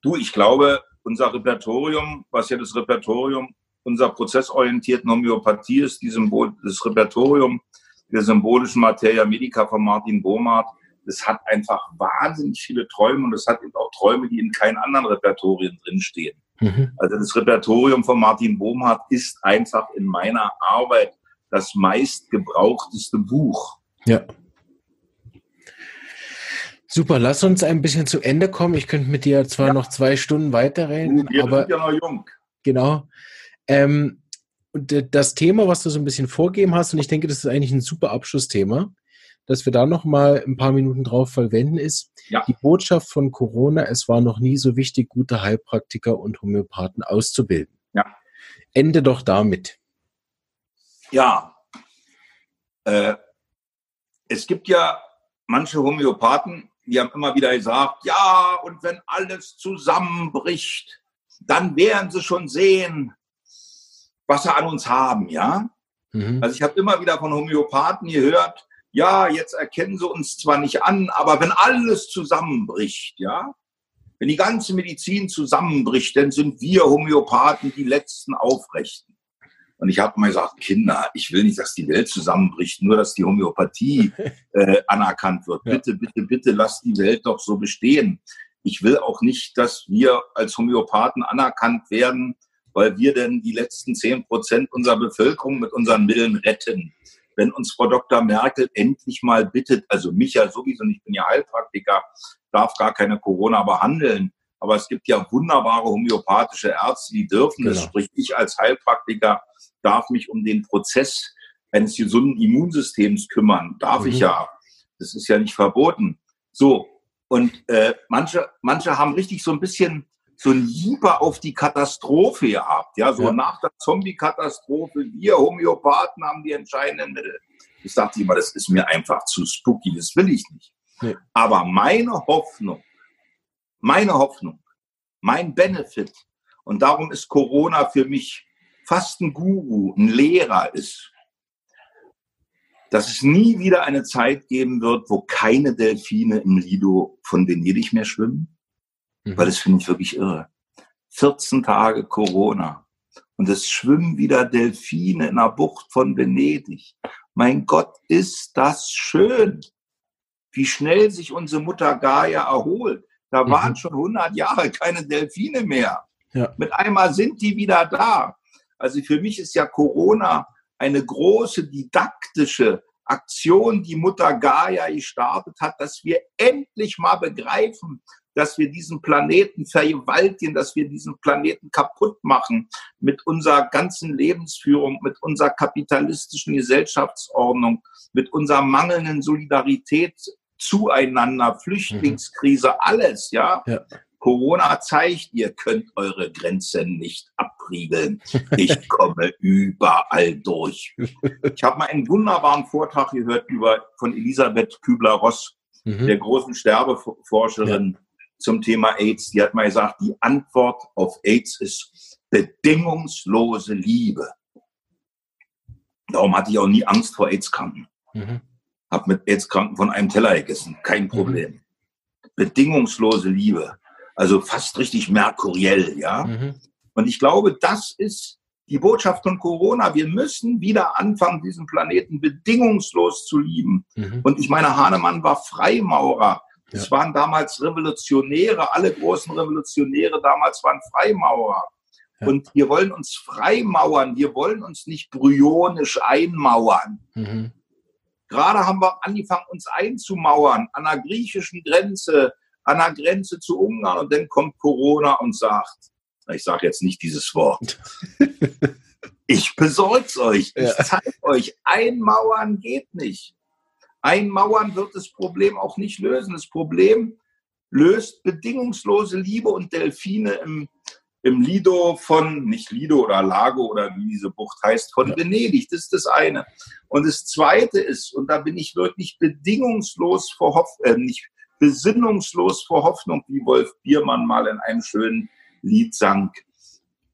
Du, ich glaube, unser Repertorium, was ja das Repertorium unserer prozessorientierten Homöopathie ist, die Symbol, das Repertorium der symbolischen Materia Medica von Martin Bohmart, das hat einfach wahnsinnig viele Träume und es hat eben auch Träume, die in keinen anderen Repertorien drinstehen. Mhm. Also das Repertorium von Martin Bohmhardt ist einfach in meiner Arbeit das meistgebrauchteste Buch. Ja. Super, lass uns ein bisschen zu Ende kommen. Ich könnte mit dir zwar ja. noch zwei Stunden weiterreden, Wir aber sind ja noch jung. Genau. Ähm, und das Thema, was du so ein bisschen vorgeben hast, und ich denke, das ist eigentlich ein super Abschlussthema, dass wir da noch mal ein paar Minuten drauf verwenden, ist ja. die Botschaft von Corona, es war noch nie so wichtig, gute Heilpraktiker und Homöopathen auszubilden. Ja. Ende doch damit. Ja. Äh, es gibt ja manche Homöopathen, die haben immer wieder gesagt, ja, und wenn alles zusammenbricht, dann werden sie schon sehen, was sie an uns haben, ja. Mhm. Also ich habe immer wieder von Homöopathen gehört, ja, jetzt erkennen sie uns zwar nicht an, aber wenn alles zusammenbricht, ja, wenn die ganze Medizin zusammenbricht, dann sind wir Homöopathen die letzten Aufrechten. Und ich habe mal gesagt, Kinder, ich will nicht, dass die Welt zusammenbricht, nur dass die Homöopathie <laughs> äh, anerkannt wird. Ja. Bitte, bitte, bitte, lass die Welt doch so bestehen. Ich will auch nicht, dass wir als Homöopathen anerkannt werden, weil wir denn die letzten zehn Prozent unserer Bevölkerung mit unseren Mitteln retten. Wenn uns Frau Dr. Merkel endlich mal bittet, also mich ja sowieso, und ich bin ja Heilpraktiker, darf gar keine Corona behandeln. Aber es gibt ja wunderbare homöopathische Ärzte, die dürfen genau. das. Sprich, ich als Heilpraktiker darf mich um den Prozess eines gesunden Immunsystems kümmern. Darf mhm. ich ja. Das ist ja nicht verboten. So. Und äh, manche, manche haben richtig so ein bisschen so ein Lieber auf die Katastrophe gehabt. Ja, so ja. nach der Zombie-Katastrophe, wir Homöopathen haben die entscheidenden Mittel. Ich dachte immer, das ist mir einfach zu spooky, das will ich nicht. Nee. Aber meine Hoffnung, meine Hoffnung, mein Benefit, und darum ist Corona für mich fast ein Guru, ein Lehrer ist, dass es nie wieder eine Zeit geben wird, wo keine Delfine im Lido von Venedig mehr schwimmen, mhm. weil das finde ich wirklich irre. 14 Tage Corona und es schwimmen wieder Delfine in der Bucht von Venedig. Mein Gott, ist das schön, wie schnell sich unsere Mutter Gaia erholt. Da mhm. waren schon 100 Jahre keine Delfine mehr. Ja. Mit einmal sind die wieder da. Also für mich ist ja Corona eine große didaktische Aktion, die Mutter Gaia gestartet hat, dass wir endlich mal begreifen, dass wir diesen Planeten vergewaltigen, dass wir diesen Planeten kaputt machen mit unserer ganzen Lebensführung, mit unserer kapitalistischen Gesellschaftsordnung, mit unserer mangelnden Solidarität zueinander, Flüchtlingskrise, alles, ja. ja. Corona zeigt, ihr könnt eure Grenzen nicht abriegeln. Ich <laughs> komme überall durch. Ich habe mal einen wunderbaren Vortrag gehört über von Elisabeth Kübler-Ross, mhm. der großen Sterbeforscherin ja. Zum Thema AIDS. Die hat mal gesagt, die Antwort auf AIDS ist bedingungslose Liebe. Darum hatte ich auch nie Angst vor AIDS-Kranken. Mhm. Hab mit AIDS-Kranken von einem Teller gegessen, kein mhm. Problem. Mhm. Bedingungslose Liebe also fast richtig merkuriell, ja. Mhm. Und ich glaube, das ist die Botschaft von Corona. Wir müssen wieder anfangen, diesen Planeten bedingungslos zu lieben. Mhm. Und ich meine, Hahnemann war Freimaurer. Es ja. waren damals Revolutionäre, alle großen Revolutionäre damals waren Freimaurer. Ja. Und wir wollen uns freimauern, wir wollen uns nicht bryonisch einmauern. Mhm. Gerade haben wir angefangen, uns einzumauern an der griechischen Grenze, an der Grenze zu Ungarn und dann kommt Corona und sagt, ich sage jetzt nicht dieses Wort, <laughs> ich besorg's euch, ich ja. zeige euch, einmauern geht nicht. Einmauern wird das Problem auch nicht lösen. Das Problem löst bedingungslose Liebe und Delfine im, im Lido von, nicht Lido oder Lago oder wie diese Bucht heißt, von. Venedig. Das ist das eine. Und das zweite ist, und da bin ich wirklich bedingungslos vor Hoff, äh, nicht besinnungslos vor Hoffnung, wie Wolf Biermann mal in einem schönen Lied sang.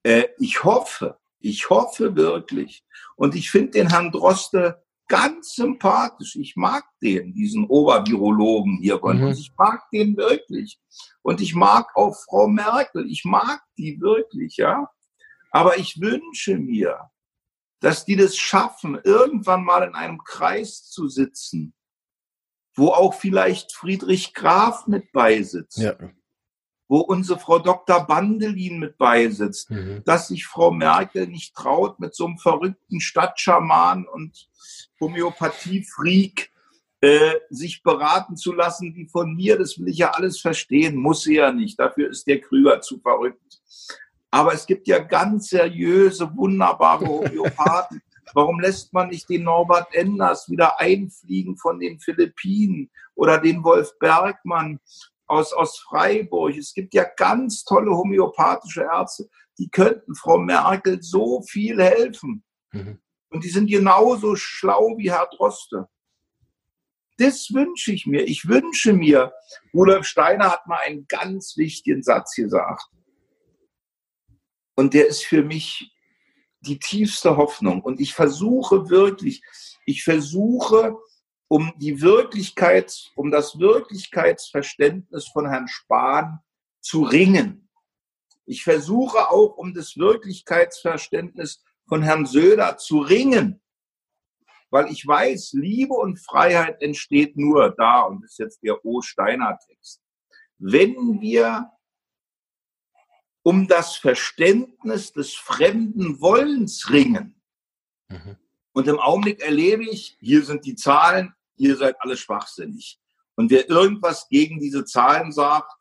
Äh, ich hoffe, ich hoffe wirklich. Und ich finde den Herrn Droste ganz sympathisch. Ich mag den, diesen Obervirologen hier bei mhm. uns. Ich mag den wirklich. Und ich mag auch Frau Merkel. Ich mag die wirklich, ja. Aber ich wünsche mir, dass die das schaffen, irgendwann mal in einem Kreis zu sitzen wo auch vielleicht Friedrich Graf mit beisitzt. Ja. Wo unsere Frau Dr. Bandelin mit beisitzt, mhm. dass sich Frau Merkel nicht traut, mit so einem verrückten Stadtschaman und Homöopathie-Freak äh, sich beraten zu lassen, wie von mir, das will ich ja alles verstehen, muss sie ja nicht, dafür ist der Krüger zu verrückt. Aber es gibt ja ganz seriöse, wunderbare Homöopathen, <laughs> Warum lässt man nicht den Norbert Enders wieder einfliegen von den Philippinen oder den Wolf Bergmann aus, aus Freiburg? Es gibt ja ganz tolle homöopathische Ärzte, die könnten Frau Merkel so viel helfen. Mhm. Und die sind genauso schlau wie Herr Droste. Das wünsche ich mir. Ich wünsche mir, Rudolf Steiner hat mal einen ganz wichtigen Satz gesagt. Und der ist für mich die tiefste Hoffnung. Und ich versuche wirklich, ich versuche um die Wirklichkeit, um das Wirklichkeitsverständnis von Herrn Spahn zu ringen. Ich versuche auch, um das Wirklichkeitsverständnis von Herrn Söder zu ringen. Weil ich weiß, Liebe und Freiheit entsteht nur da, und das ist jetzt der O. Steiner Text, wenn wir um das Verständnis des fremden Wollens ringen. Mhm. Und im Augenblick erlebe ich, hier sind die Zahlen, ihr seid alle schwachsinnig. Und wer irgendwas gegen diese Zahlen sagt,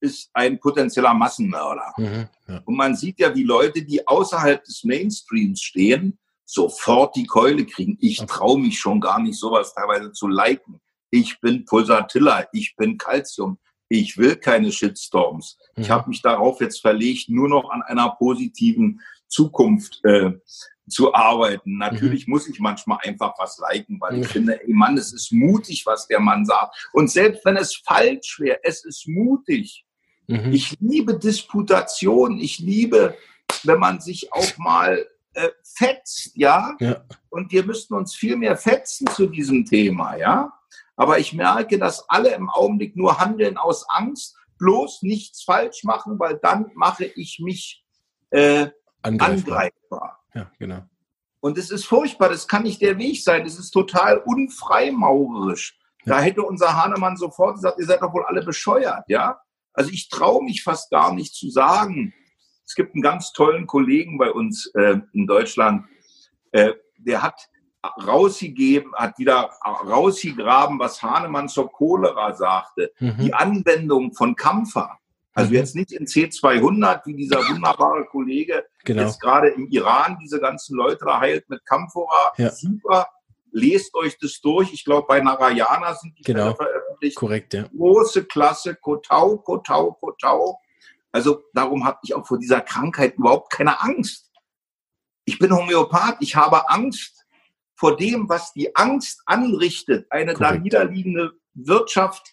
ist ein potenzieller Massenmörder. Mhm, ja. Und man sieht ja, wie Leute, die außerhalb des Mainstreams stehen, sofort die Keule kriegen. Ich traue mich schon gar nicht, sowas teilweise zu liken. Ich bin Pulsatilla, ich bin Calcium, ich will keine Shitstorms. Mhm. Ich habe mich darauf jetzt verlegt, nur noch an einer positiven Zukunft äh, zu arbeiten. Natürlich mhm. muss ich manchmal einfach was liken, weil mhm. ich finde, ey Mann, es ist mutig, was der Mann sagt. Und selbst wenn es falsch wäre, es ist mutig. Mhm. Ich liebe Disputation. Ich liebe, wenn man sich auch mal äh, fetzt, ja? ja. Und wir müssten uns viel mehr fetzen zu diesem Thema, ja? Aber ich merke, dass alle im Augenblick nur handeln aus Angst, bloß nichts falsch machen, weil dann mache ich mich äh, angreifbar. angreifbar. Ja, genau. Und es ist furchtbar, das kann nicht der Weg sein. Es ist total unfreimaurerisch. Ja. Da hätte unser Hahnemann sofort gesagt, ihr seid doch wohl alle bescheuert, ja? Also ich traue mich fast gar nicht zu sagen. Es gibt einen ganz tollen Kollegen bei uns äh, in Deutschland, äh, der hat rausgegeben, hat wieder rausgegraben, was Hahnemann zur Cholera sagte. Mhm. Die Anwendung von Kampfer. Also mhm. jetzt nicht in C200, wie dieser wunderbare Kollege genau. jetzt gerade im Iran diese ganzen Leute da heilt mit Camphora. Ja. Super. Lest euch das durch. Ich glaube, bei Narayana sind die genau. veröffentlicht. Korrekt, ja. Große Klasse. Kotau, Kotau, Kotau. Also darum habe ich auch vor dieser Krankheit überhaupt keine Angst. Ich bin Homöopath. Ich habe Angst vor dem, was die Angst anrichtet, eine Korrekt. da niederliegende Wirtschaft,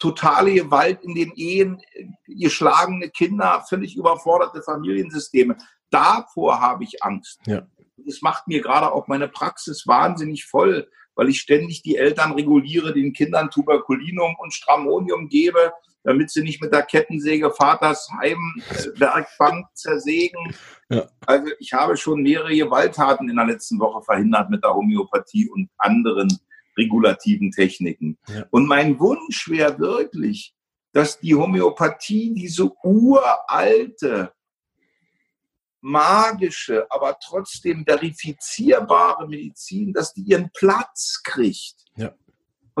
totale Gewalt in den Ehen, geschlagene Kinder, völlig überforderte Familiensysteme. Davor habe ich Angst. Ja. Das macht mir gerade auch meine Praxis wahnsinnig voll, weil ich ständig die Eltern reguliere, den Kindern Tuberkulinum und Stramonium gebe, damit sie nicht mit der Kettensäge Vaters Heimwerkbank zersägen. Ja. Also ich habe schon mehrere Gewalttaten in der letzten Woche verhindert mit der Homöopathie und anderen regulativen Techniken. Ja. Und mein Wunsch wäre wirklich, dass die Homöopathie diese uralte, magische, aber trotzdem verifizierbare Medizin, dass die ihren Platz kriegt. Ja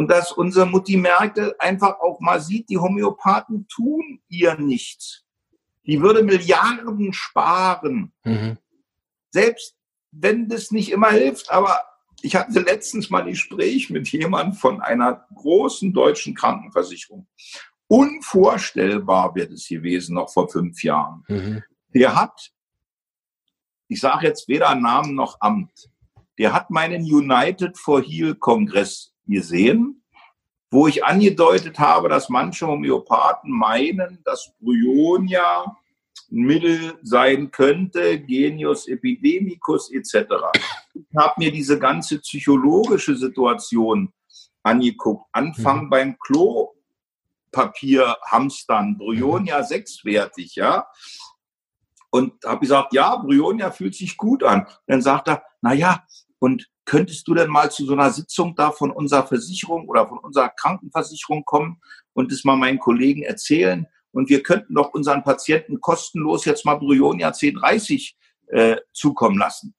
und dass unser Mutti Merkel einfach auch mal sieht, die Homöopathen tun ihr nichts. Die würde Milliarden sparen. Mhm. Selbst wenn das nicht immer hilft, aber ich hatte letztens mal ein Gespräch mit jemandem von einer großen deutschen Krankenversicherung. Unvorstellbar wäre das gewesen, noch vor fünf Jahren. Mhm. Der hat, ich sage jetzt weder Namen noch Amt, der hat meinen United for Heal Kongress gesehen, wo ich angedeutet habe, dass manche Homöopathen meinen, dass Bryonia ein Mittel sein könnte, Genius epidemicus etc. Ich habe mir diese ganze psychologische Situation angeguckt. Anfang mhm. beim Klopapier hamstern, Bryonia mhm. sechswertig, ja. Und habe gesagt, ja, Bryonia fühlt sich gut an. Dann sagt er, na ja, und könntest du denn mal zu so einer Sitzung da von unserer Versicherung oder von unserer Krankenversicherung kommen und es mal meinen Kollegen erzählen? Und wir könnten doch unseren Patienten kostenlos jetzt mal Bryonia C30 äh, zukommen lassen.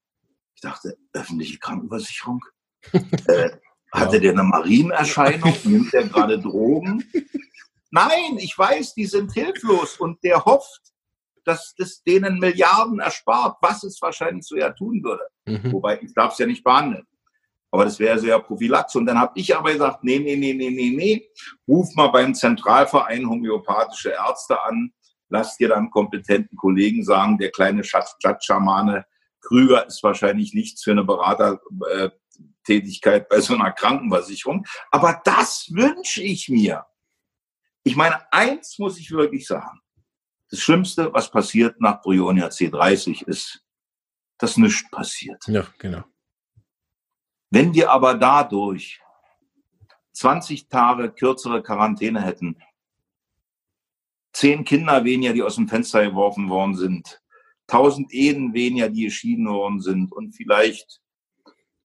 Ich dachte, öffentliche Krankenversicherung? <laughs> äh, hatte der eine Marienerscheinung? <laughs> Nimmt der gerade Drogen? Nein, ich weiß, die sind hilflos und der hofft, dass das denen Milliarden erspart, was es wahrscheinlich so ja tun würde. Mhm. Wobei ich darf es ja nicht behandeln. Aber das wäre so ja Prophylaxe. Und dann habe ich aber gesagt, nee, nee, nee, nee, nee, nee, ruf mal beim Zentralverein homöopathische Ärzte an, lass dir dann kompetenten Kollegen sagen, der kleine Schatz-Schamane Krüger ist wahrscheinlich nichts für eine Beratertätigkeit bei so einer Krankenversicherung. Aber das wünsche ich mir. Ich meine, eins muss ich wirklich sagen. Das Schlimmste, was passiert nach Bryonia C30, ist, dass nichts passiert. Ja, genau. Wenn wir aber dadurch 20 Tage kürzere Quarantäne hätten, zehn Kinder weniger, die aus dem Fenster geworfen worden sind, tausend Ehen weniger, die geschieden worden sind und vielleicht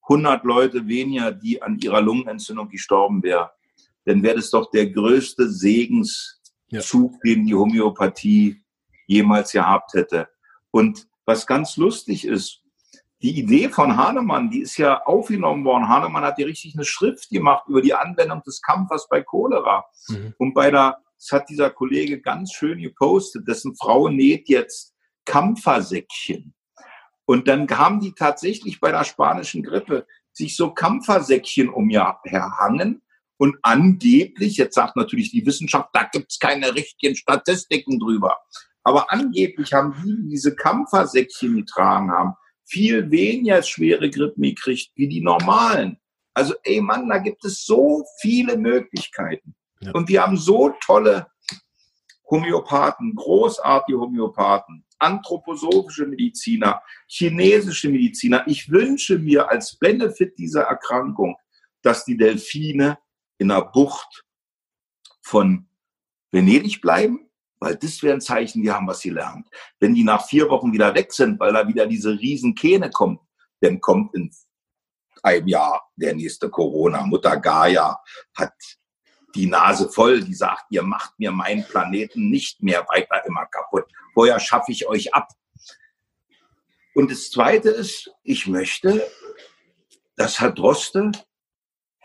100 Leute weniger, die an ihrer Lungenentzündung gestorben wären, dann wäre das doch der größte Segenszug, ja. den die Homöopathie jemals gehabt hätte. Und was ganz lustig ist, die Idee von Hahnemann, die ist ja aufgenommen worden. Hahnemann hat ja richtig eine Schrift gemacht über die Anwendung des Kampfers bei Cholera. Mhm. Und bei der, das hat dieser Kollege ganz schön gepostet, dessen Frau näht jetzt Kampfersäckchen. Und dann haben die tatsächlich bei der spanischen Grippe sich so Kampfersäckchen umherhangen. Und angeblich, jetzt sagt natürlich die Wissenschaft, da gibt's keine richtigen Statistiken drüber. Aber angeblich haben die, die diese Kampfersäckchen getragen haben, viel weniger schwere Grippen gekriegt wie die normalen. Also, ey Mann, da gibt es so viele Möglichkeiten. Ja. Und wir haben so tolle Homöopathen, großartige Homöopathen, anthroposophische Mediziner, chinesische Mediziner. Ich wünsche mir als Benefit dieser Erkrankung, dass die Delfine in der Bucht von Venedig bleiben weil das wäre ein Zeichen, die haben was gelernt. Wenn die nach vier Wochen wieder weg sind, weil da wieder diese riesen Kähne kommt, dann kommt in einem Jahr der nächste Corona. Mutter Gaia hat die Nase voll, die sagt, ihr macht mir meinen Planeten nicht mehr weiter immer kaputt. Vorher schaffe ich euch ab. Und das Zweite ist, ich möchte, dass Herr Droste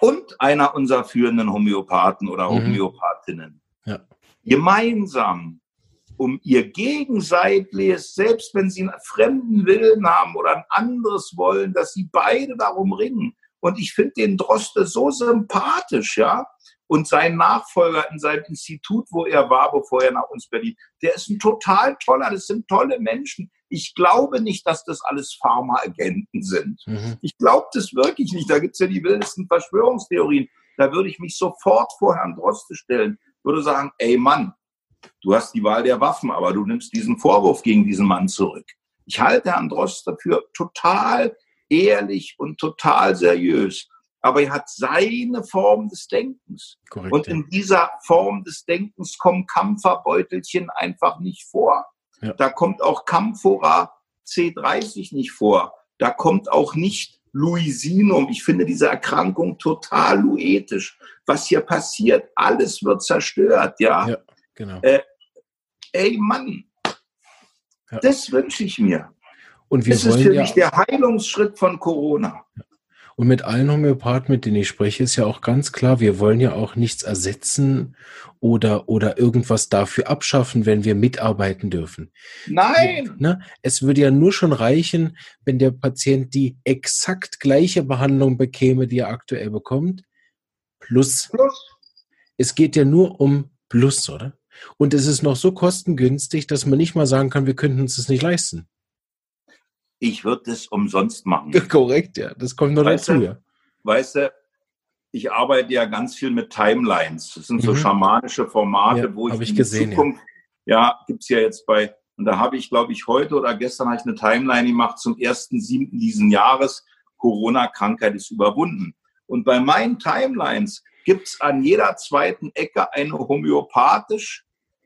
und einer unserer führenden Homöopathen oder mhm. Homöopathinnen ja gemeinsam um ihr gegenseitiges, selbst wenn sie einen fremden Willen haben oder ein anderes wollen, dass sie beide darum ringen. Und ich finde den Droste so sympathisch, ja. Und sein Nachfolger in seinem Institut, wo er war, bevor er nach uns Berlin, der ist ein total toller, das sind tolle Menschen. Ich glaube nicht, dass das alles Pharmaagenten sind. Mhm. Ich glaube das wirklich nicht. Da gibt es ja die wildesten Verschwörungstheorien. Da würde ich mich sofort vor Herrn Droste stellen würde sagen, ey Mann, du hast die Wahl der Waffen, aber du nimmst diesen Vorwurf gegen diesen Mann zurück. Ich halte Herrn Drost dafür total ehrlich und total seriös. Aber er hat seine Form des Denkens. Korrekt, und in dieser Form des Denkens kommen Kampferbeutelchen einfach nicht vor. Ja. Da kommt auch Camphora C30 nicht vor. Da kommt auch nicht Luisinum. Ich finde diese Erkrankung total luetisch. Was hier passiert, alles wird zerstört, ja. ja genau. Äh, ey Mann, ja. das wünsche ich mir. Und wir das ist für ja mich der Heilungsschritt von Corona. Und mit allen Homöopathen, mit denen ich spreche, ist ja auch ganz klar, wir wollen ja auch nichts ersetzen oder, oder irgendwas dafür abschaffen, wenn wir mitarbeiten dürfen. Nein! Ne? Es würde ja nur schon reichen, wenn der Patient die exakt gleiche Behandlung bekäme, die er aktuell bekommt, plus. Plus. Es geht ja nur um Plus, oder? Und es ist noch so kostengünstig, dass man nicht mal sagen kann, wir könnten uns das nicht leisten ich würde das umsonst machen. <laughs> Korrekt, ja. Das kommt noch weißt dazu, ja. Weißt du, ich arbeite ja ganz viel mit Timelines. Das sind so mhm. schamanische Formate, ja, wo ich, ich gesehen, Zukunft, ja, ja gibt's ja jetzt bei, und da habe ich, glaube ich, heute oder gestern habe ich eine Timeline gemacht zum ersten siebten diesen Jahres. Corona-Krankheit ist überwunden. Und bei meinen Timelines gibt's an jeder zweiten Ecke eine homöopathisch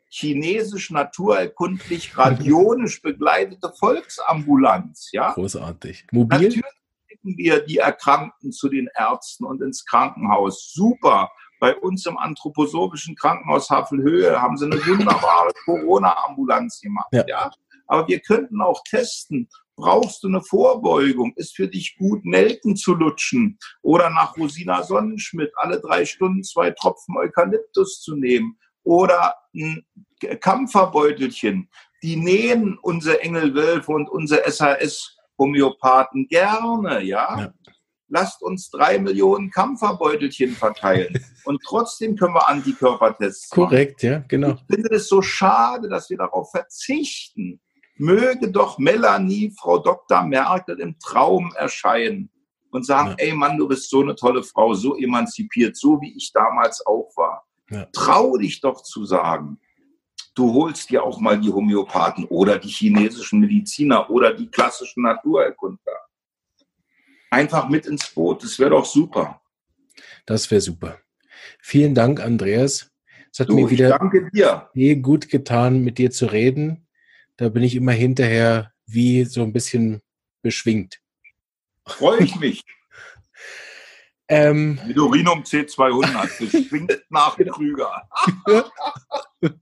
chinesisch naturerkundlich radionisch begleitete Volksambulanz. Ja? Großartig. Mobil? Natürlich schicken wir die Erkrankten zu den Ärzten und ins Krankenhaus. Super. Bei uns im anthroposophischen Krankenhaus Havelhöhe haben sie eine wunderbare Corona-Ambulanz gemacht. Ja. ja. Aber wir könnten auch testen, brauchst du eine Vorbeugung? Ist für dich gut, Nelken zu lutschen oder nach Rosina Sonnenschmidt alle drei Stunden zwei Tropfen Eukalyptus zu nehmen? Oder ein Kampferbeutelchen. Die nähen unsere Engelwölfe und unsere SHS-Homöopathen gerne, ja? ja? Lasst uns drei Millionen Kampferbeutelchen verteilen. <laughs> und trotzdem können wir Antikörpertests machen. Korrekt, ja, genau. Ich finde es so schade, dass wir darauf verzichten. Möge doch Melanie, Frau Dr. Merkel, im Traum erscheinen und sagen, ja. ey Mann, du bist so eine tolle Frau, so emanzipiert, so wie ich damals auch war. Ja. Trau dich doch zu sagen, du holst dir auch mal die Homöopathen oder die chinesischen Mediziner oder die klassischen Naturerkundler. Einfach mit ins Boot, das wäre doch super. Das wäre super. Vielen Dank, Andreas. Es hat Du, mir wieder danke dir. eh gut getan, mit dir zu reden. Da bin ich immer hinterher wie so ein bisschen beschwingt. Freue ich mich. Ähm, Vidorinum C200, beschwingt <laughs> nach Krüger. <laughs>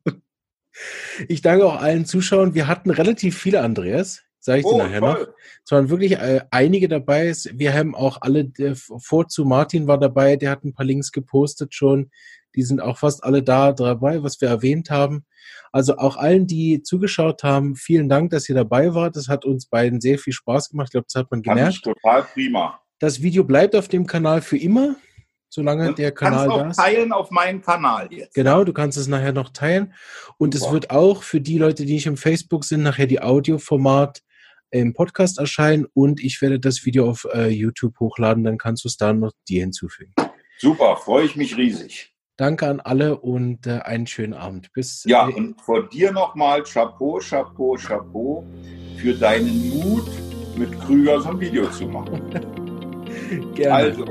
ich danke auch allen Zuschauern. Wir hatten relativ viele, Andreas. Sage ich dir Oh, nachher noch. toll. Es waren wirklich äh, einige dabei. Wir haben auch alle, der vorzu Martin war dabei, der hat ein paar Links gepostet schon. Die sind auch fast alle da dabei, was wir erwähnt haben. Also auch allen, die zugeschaut haben, vielen Dank, dass ihr dabei wart. Das hat uns beiden sehr viel Spaß gemacht. Ich glaube, das hat man Fand ich gemerkt. total prima. Das Video bleibt auf dem Kanal für immer, solange Und der du kannst Kanal auch da ist. teilen auf meinen Kanal jetzt. Genau, du kannst es nachher noch teilen. Und es Super. wird auch für die Leute, die nicht im Facebook sind, nachher die Audioformat im Podcast erscheinen und ich werde das Video auf äh, YouTube hochladen, dann kannst du es da noch dir hinzufügen. Super, freue ich mich riesig. Danke an alle und äh, einen schönen Abend. Bis Ja, äh, und vor dir nochmal Chapeau, Chapeau, Chapeau für deinen Mut, mit Krüger so ein Video zu machen. <laughs> gerne. Also,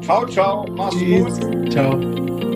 ciao, ciao, mach's gut. Tschüss. Ciao.